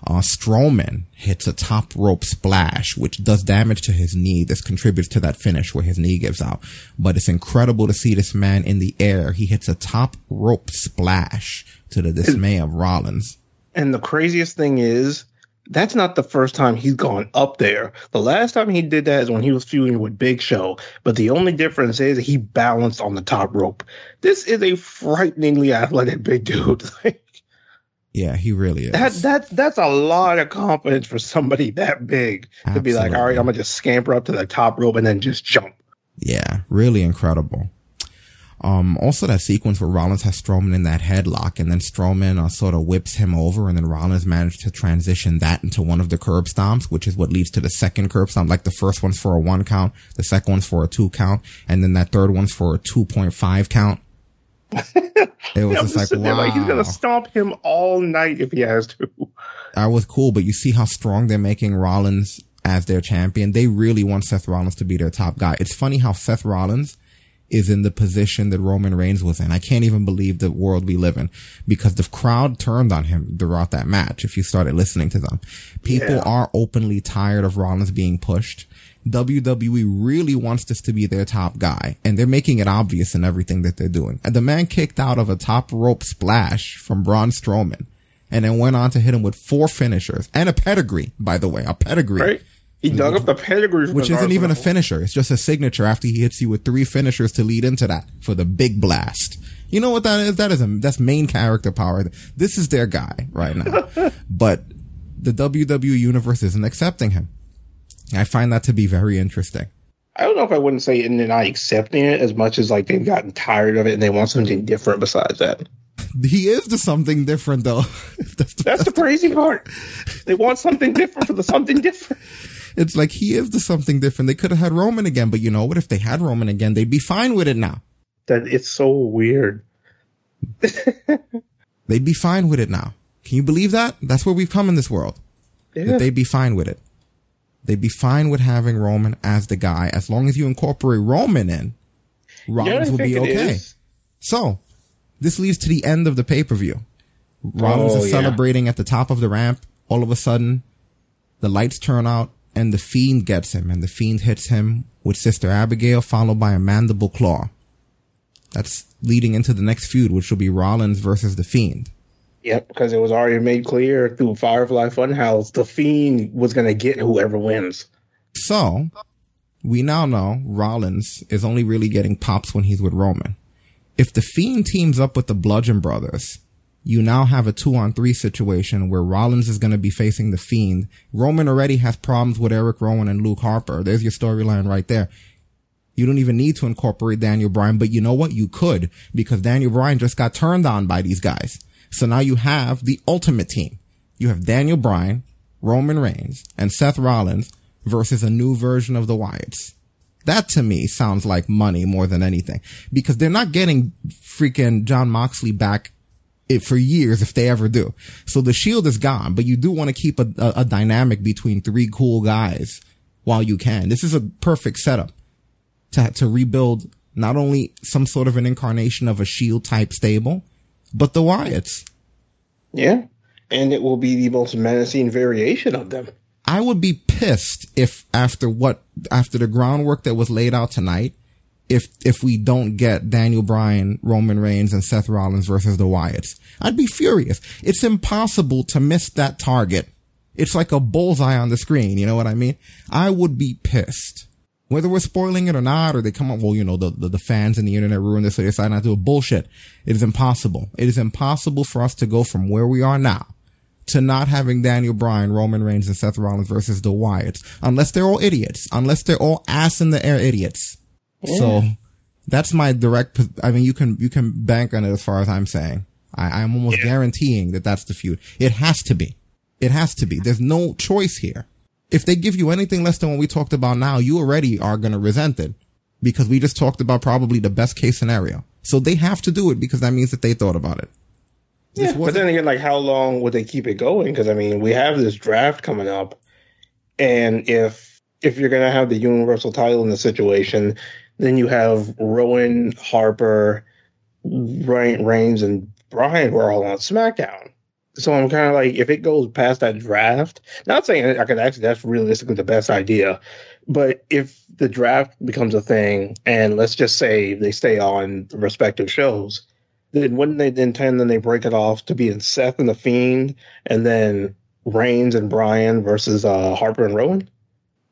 Uh, Strowman hits a top rope splash, which does damage to his knee. This contributes to that finish where his knee gives out. But it's incredible to see this man in the air. He hits a top rope splash to the dismay of Rollins. And the craziest thing is, that's not the first time he's gone up there. The last time he did that is when he was feuding with Big Show. But the only difference is he balanced on the top rope. This is a frighteningly athletic big dude. Yeah, he really is. that that's that's a lot of confidence for somebody that big to be like, all right, I'm gonna just scamper up to the top rope and then just jump. Yeah, really incredible. Um, also that sequence where Rollins has Strowman in that headlock and then Strowman uh, sort of whips him over and then Rollins managed to transition that into one of the curb stomps, which is what leads to the second curb stomp. Like the first one's for a one count, the second one's for a two count, and then that third one's for a 2.5 count. It was just like, wow. he's gonna stomp him all night if he has to. that was cool, but you see how strong they're making Rollins as their champion. They really want Seth Rollins to be their top guy. It's funny how Seth Rollins is in the position that Roman Reigns was in. I can't even believe the world we live in because the crowd turned on him throughout that match. If you started listening to them, people Yeah. are openly tired of Rollins being pushed. WWE really wants this to be their top guy and they're making it obvious in everything that they're doing. And the man kicked out of a top rope splash from Braun Strowman and then went on to hit him with four finishers and a pedigree, by the way, a pedigree. Right? He dug up the pedigree Which isn't even a finisher. It's just a signature after he hits you with three finishers to lead into that for the big blast. You know what that is? That is a, that's main character power. This is their guy right now. but the WWE universe isn't accepting him. I find that to be very interesting. I don't know if I wouldn't say and they're not accepting it as much as like they've gotten tired of it and they want something different besides that. He is the something different though. That's the crazy part. They want something different for the something different. It's like he is the something different. They could have had Roman again, but you know what? If they had Roman again, they'd be fine with it now. That it's so weird. They'd be fine with it now. Can you believe that? That's where we've come in this world. Yeah. That they'd be fine with it. They'd be fine with having Roman as the guy as long as you incorporate Roman in. Rollins I will be okay. So, this leads to the end of the pay per view. Rollins Oh, is yeah. celebrating at the top of the ramp. All of a sudden, the lights turn out and the Fiend gets him, and the Fiend hits him with Sister Abigail, followed by a mandible claw. That's leading into the next feud, which will be Rollins versus the Fiend. Yep, because it was already made clear through Firefly Funhouse the Fiend was going to get whoever wins. So, we now know Rollins is only really getting pops when he's with Roman. If the Fiend teams up with the Bludgeon Brothers, you now have a two on three situation where Rollins is going to be facing the Fiend. Roman already has problems with Eric Rowan and Luke Harper. There's your storyline right there. You don't even need to incorporate Daniel Bryan, but you know what? You could because Daniel Bryan just got turned on by these guys. So now you have the ultimate team. You have Daniel Bryan, Roman Reigns, and Seth Rollins versus a new version of the Wyatts. That to me sounds like money more than anything because they're not getting freaking Jon Moxley back it for years if they ever do. So the shield is gone, but you do want to keep a, a, a dynamic between three cool guys while you can. This is a perfect setup to, to rebuild not only some sort of an incarnation of a shield type stable, but the Wyatts. Yeah. And it will be the most menacing variation of them. I would be pissed if after what after the groundwork that was laid out tonight, if if we don't get Daniel Bryan, Roman Reigns, and Seth Rollins versus the Wyatts, I'd be furious. It's impossible to miss that target. It's like a bullseye on the screen. You know what I mean? I would be pissed. Whether we're spoiling it or not, or they come up, well, you know, the, the, the fans and the internet ruin this, so they decide not to do it. Bullshit. It is impossible. It is impossible for us to go from where we are now to not having Daniel Bryan, Roman Reigns, and Seth Rollins versus the Wyatts, unless they're all idiots, unless they're all ass in the air idiots. So that's my direct. I mean, you can you can bank on it as far as I'm saying. I, I'm almost guaranteeing that that's the feud. It has to be. It has to be. There's no choice here. If they give you anything less than what we talked about now, you already are going to resent it because we just talked about probably the best case scenario. So they have to do it because that means that they thought about it. Yeah, but then again, like, how long would they keep it going? Because I mean, we have this draft coming up, and if if you're gonna have the universal title in the situation, then you have Rowan, Harper, Reign- Reigns, and Bryan who are all on SmackDown. So I'm kind of like, if it goes past that draft, not saying I could actually that's realistically the best idea, but if the draft becomes a thing, and let's just say they stay on respective shows, then wouldn't they then tend then they break it off to be in Seth and the Fiend, and then Reigns and Bryan versus uh, Harper and Rowan?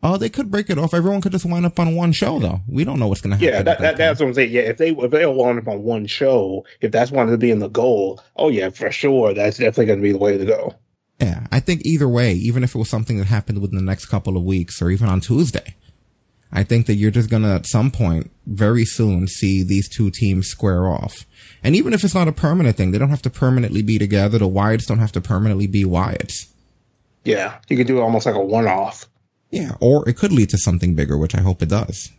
Oh, they could break it off. Everyone could just wind up on one show though. We don't know what's going to happen. Yeah, that, that that, that's what I'm saying. Yeah, if they if they all wind up on one show, if that's wanted to be in the goal, oh yeah, for sure, that's definitely going to be the way to go. Yeah, I think either way, even if it was something that happened within the next couple of weeks or even on Tuesday, I think that you're just gonna at some point very soon see these two teams square off. And even if it's not a permanent thing, they don't have to permanently be together. The Wyatts don't have to permanently be Wyatts. Yeah, you could do it almost like a one off. Yeah, or it could lead to something bigger, which I hope it does.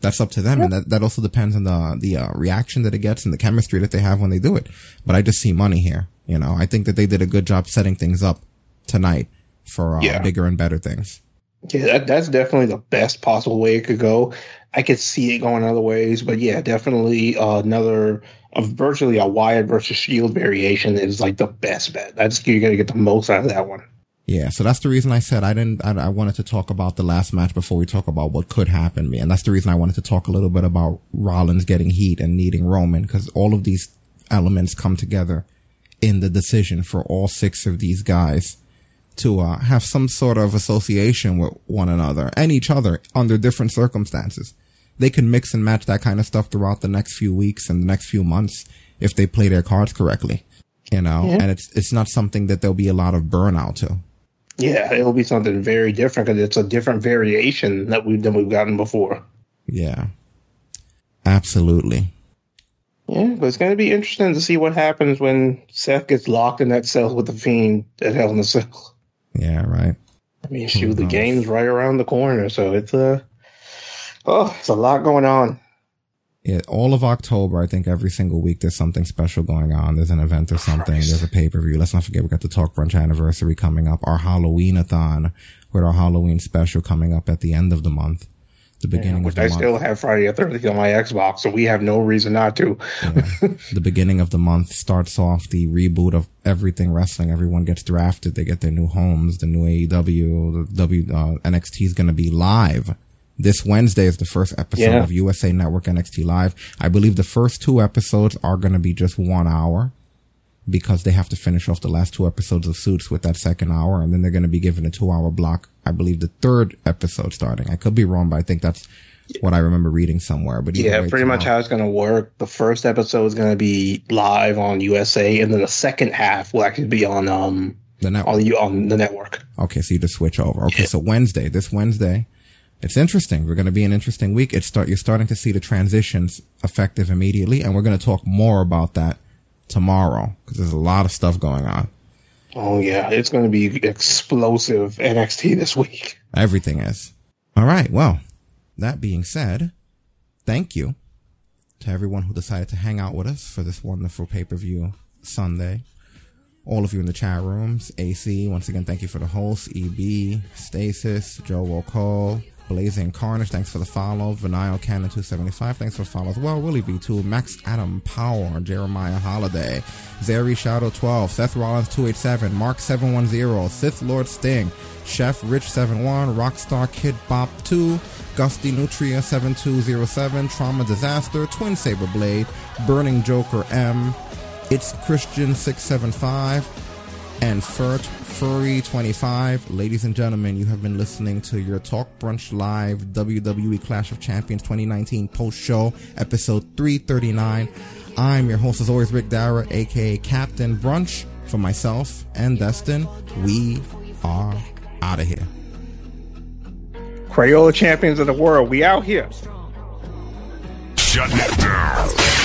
That's up to them, and that, that also depends on the the uh, reaction that it gets and the chemistry that they have when they do it. But I just see money here. You know, I think that they did a good job setting things up tonight for uh, Yeah. bigger and better things. Yeah, that, that's definitely the best possible way it could go. I could see it going other ways, but yeah, definitely uh, another, a virtually a Wyatt versus Shield variation is like the best bet. That's you're gonna get the most out of that one. Yeah, so that's the reason I said I didn't. I, I wanted to talk about the last match before we talk about what could happen, and that's the reason I wanted to talk a little bit about Rollins getting heat and needing Roman because all of these elements come together in the decision for all six of these guys to uh, have some sort of association with one another and each other under different circumstances. They can mix and match that kind of stuff throughout the next few weeks and the next few months if they play their cards correctly. You know, Yeah. and it's it's not something that there'll be a lot of burnout to. Yeah, it'll be something very different because it's a different variation that we've than we've gotten before. Yeah. Absolutely. Yeah, but it's going to be interesting to see what happens when Seth gets locked in that cell with the Fiend at Hell in a Cell. Yeah, right. I mean, shoot, the game's right around the corner, so it's a oh, it's a lot going on. Yeah, all of October, I think every single week there's something special going on. There's an event or something. There's a pay per view. Let's not forget we got the Talk Brunch anniversary coming up. Our Halloween-a-thon with our Halloween special coming up at the end of the month, the beginning Which of the I month. still have Friday the 30th on my Xbox, so we have no reason not to. the beginning of the month starts off the reboot of everything wrestling. Everyone gets drafted. They get their new homes. The new AEW, the W, uh, NXT is going to be live. This Wednesday is the first episode Yeah. of USA Network NXT Live. I believe the first two episodes are going to be just one hour because they have to finish off the last two episodes of Suits with that second hour, and then they're going to be given a two hour block. I believe the third episode starting. I could be wrong, but I think that's what I remember reading somewhere. But Yeah, way, pretty much how it's going to work. The first episode is going to be live on USA, and then the second half will actually be on um the network. on, on the network. Okay, so you just switch over. Okay, so Wednesday, this Wednesday, it's interesting. We're going to be an interesting week. It's start. You're starting to see the transitions effective immediately, and we're going to talk more about that tomorrow because there's a lot of stuff going on. Oh yeah, it's going to be explosive NXT this week. Everything is. All right. Well, that being said, thank you to everyone who decided to hang out with us for this wonderful pay per view Sunday. All of you in the chat rooms, AC, once again, thank you for the hosts, EB, Stasis, Joe Cole, Blazing Carnage, thanks for the follow. Vinyl Cannon 275, thanks for the follow as well. Willie V2, Max Adam Power, Jeremiah Holiday, Zary Shadow 12, Seth Rollins 287, Mark 710, Sith Lord Sting, Chef Rich 71, Rockstar Kid Bop 2, Gusty Nutria 7207, Trauma Disaster, Twin Saber Blade, Burning Joker M, It's Christian 675, and Furt Furry 25. Ladies and gentlemen, you have been listening to your Talk Brunch Live WWE Clash of Champions 2019 post show, episode 339. I'm your host, as always, Rick Dara, aka Captain Brunch. For myself and Destin, we are out of here. Crayola champions of the world, we out here. Shut it down.